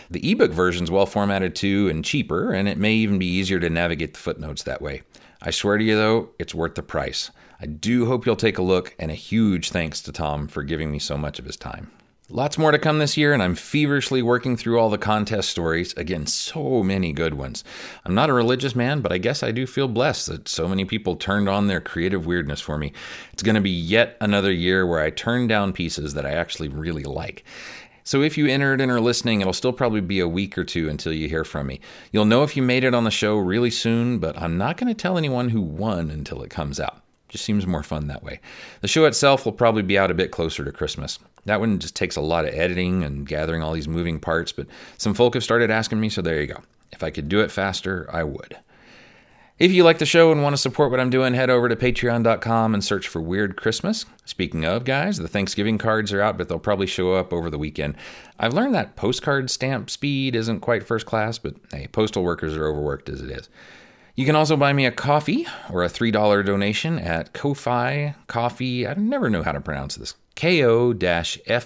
The ebook version's well formatted too and cheaper, and it may even be easier to navigate the footnotes that way. I swear to you though, it's worth the price. I do hope you'll take a look, and a huge thanks to Tom for giving me so much of his time. Lots more to come this year, and I'm feverishly working through all the contest stories. Again, so many good ones. I'm not a religious man, but I guess I do feel blessed that so many people turned on their creative weirdness for me. It's going to be yet another year where I turn down pieces that I actually really like. So if you entered and are listening, it'll still probably be a week or two until you hear from me. You'll know if you made it on the show really soon, but I'm not going to tell anyone who won until it comes out. Just seems more fun that way. The show itself will probably be out a bit closer to Christmas. That one just takes a lot of editing and gathering all these moving parts, but some folk have started asking me, so there you go. If I could do it faster, I would. If you like the show and want to support what I'm doing, head over to patreon.com and search for Weird Christmas. Speaking of, guys, the Thanksgiving cards are out, but they'll probably show up over the weekend. I've learned that postcard stamp speed isn't quite first class, but hey, postal workers are overworked as it is. You can also buy me a coffee or a $3 donation at Ko-Fi Coffee. I never know how to pronounce this. ko-fi.com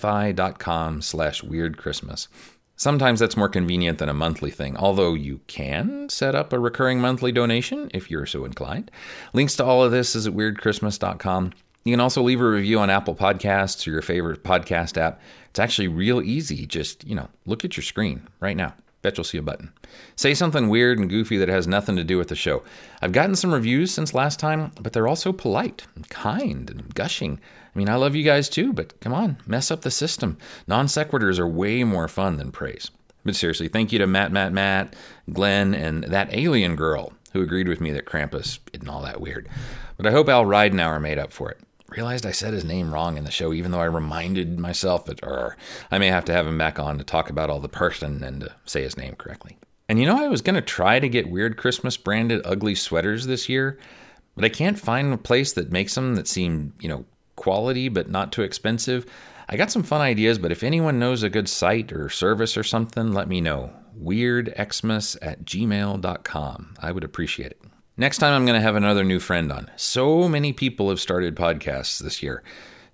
slash Weird Christmas. Sometimes that's more convenient than a monthly thing, although you can set up a recurring monthly donation if you're so inclined. Links to all of this is at weirdchristmas.com. You can also leave a review on Apple Podcasts or your favorite podcast app. It's actually real easy. Just, you know, look at your screen right now. Bet you'll see a button. Say something weird and goofy that has nothing to do with the show. I've gotten some reviews since last time, but they're all so polite and kind and gushing. I mean, I love you guys too, but come on, mess up the system. Non sequiturs are way more fun than praise. But seriously, thank you to Matt, Matt, Matt, Glenn, and that alien girl who agreed with me that Krampus isn't all that weird. But I hope Al Ridenour made up for it. Realized I said his name wrong in the show, even though I reminded myself that er, I may have to have him back on to talk about all the person and to say his name correctly. And you know, I was going to try to get Weird Christmas branded ugly sweaters this year, but I can't find a place that makes them that seem, you know, quality but not too expensive. I got some fun ideas, but if anyone knows a good site or service or something, let me know. WeirdXmas at gmail.com. I would appreciate it. Next time, I'm going to have another new friend on. So many people have started podcasts this year.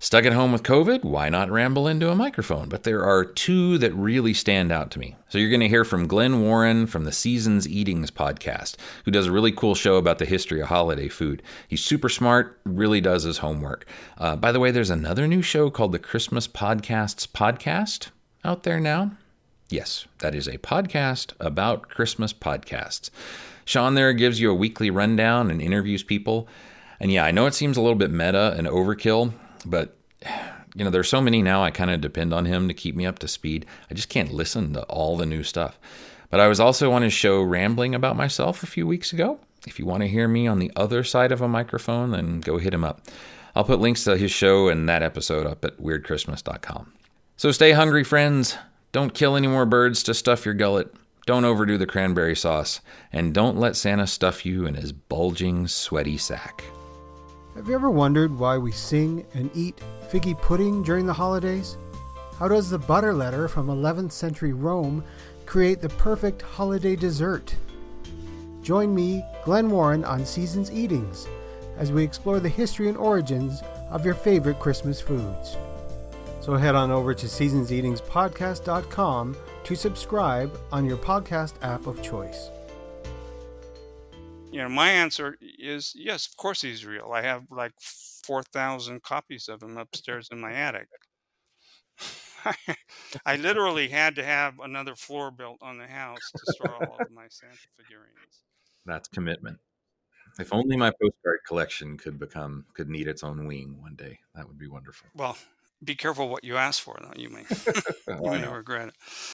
Stuck at home with COVID? Why not ramble into a microphone? But there are two that really stand out to me. So you're going to hear from Glenn Warren from the Seasons Eatings podcast, who does a really cool show about the history of holiday food. He's super smart, really does his homework. Uh, by the way, there's another new show called the Christmas Podcasts Podcast out there now. Yes, that is a podcast about Christmas podcasts. Sean there gives you a weekly rundown and interviews people. And yeah, I know it seems a little bit meta and overkill, but you know, there's so many now I kind of depend on him to keep me up to speed. I just can't listen to all the new stuff. But I was also on his show rambling about myself a few weeks ago. If you want to hear me on the other side of a microphone, then go hit him up. I'll put links to his show and that episode up at weirdchristmas.com. So stay hungry, friends. Don't kill any more birds to stuff your gullet. Don't overdo the cranberry sauce. And don't let Santa stuff you in his bulging, sweaty sack. Have you ever wondered why we sing and eat figgy pudding during the holidays? How does the butter letter from 11th century Rome create the perfect holiday dessert? Join me, Glenn Warren, on Seasons Eatings as we explore the history and origins of your favorite Christmas foods. So head on over to seasonseatingspodcast.com to subscribe on your podcast app of choice you know, my answer is yes, of course he's real. I have like 4,000 copies of him upstairs in my attic. I literally had to have another floor built on the house to store all of my Santa figurines. That's commitment. If only my postcard collection could become could need its own wing one day. That would be wonderful. Well, be careful what you ask for, though. You may you may regret it.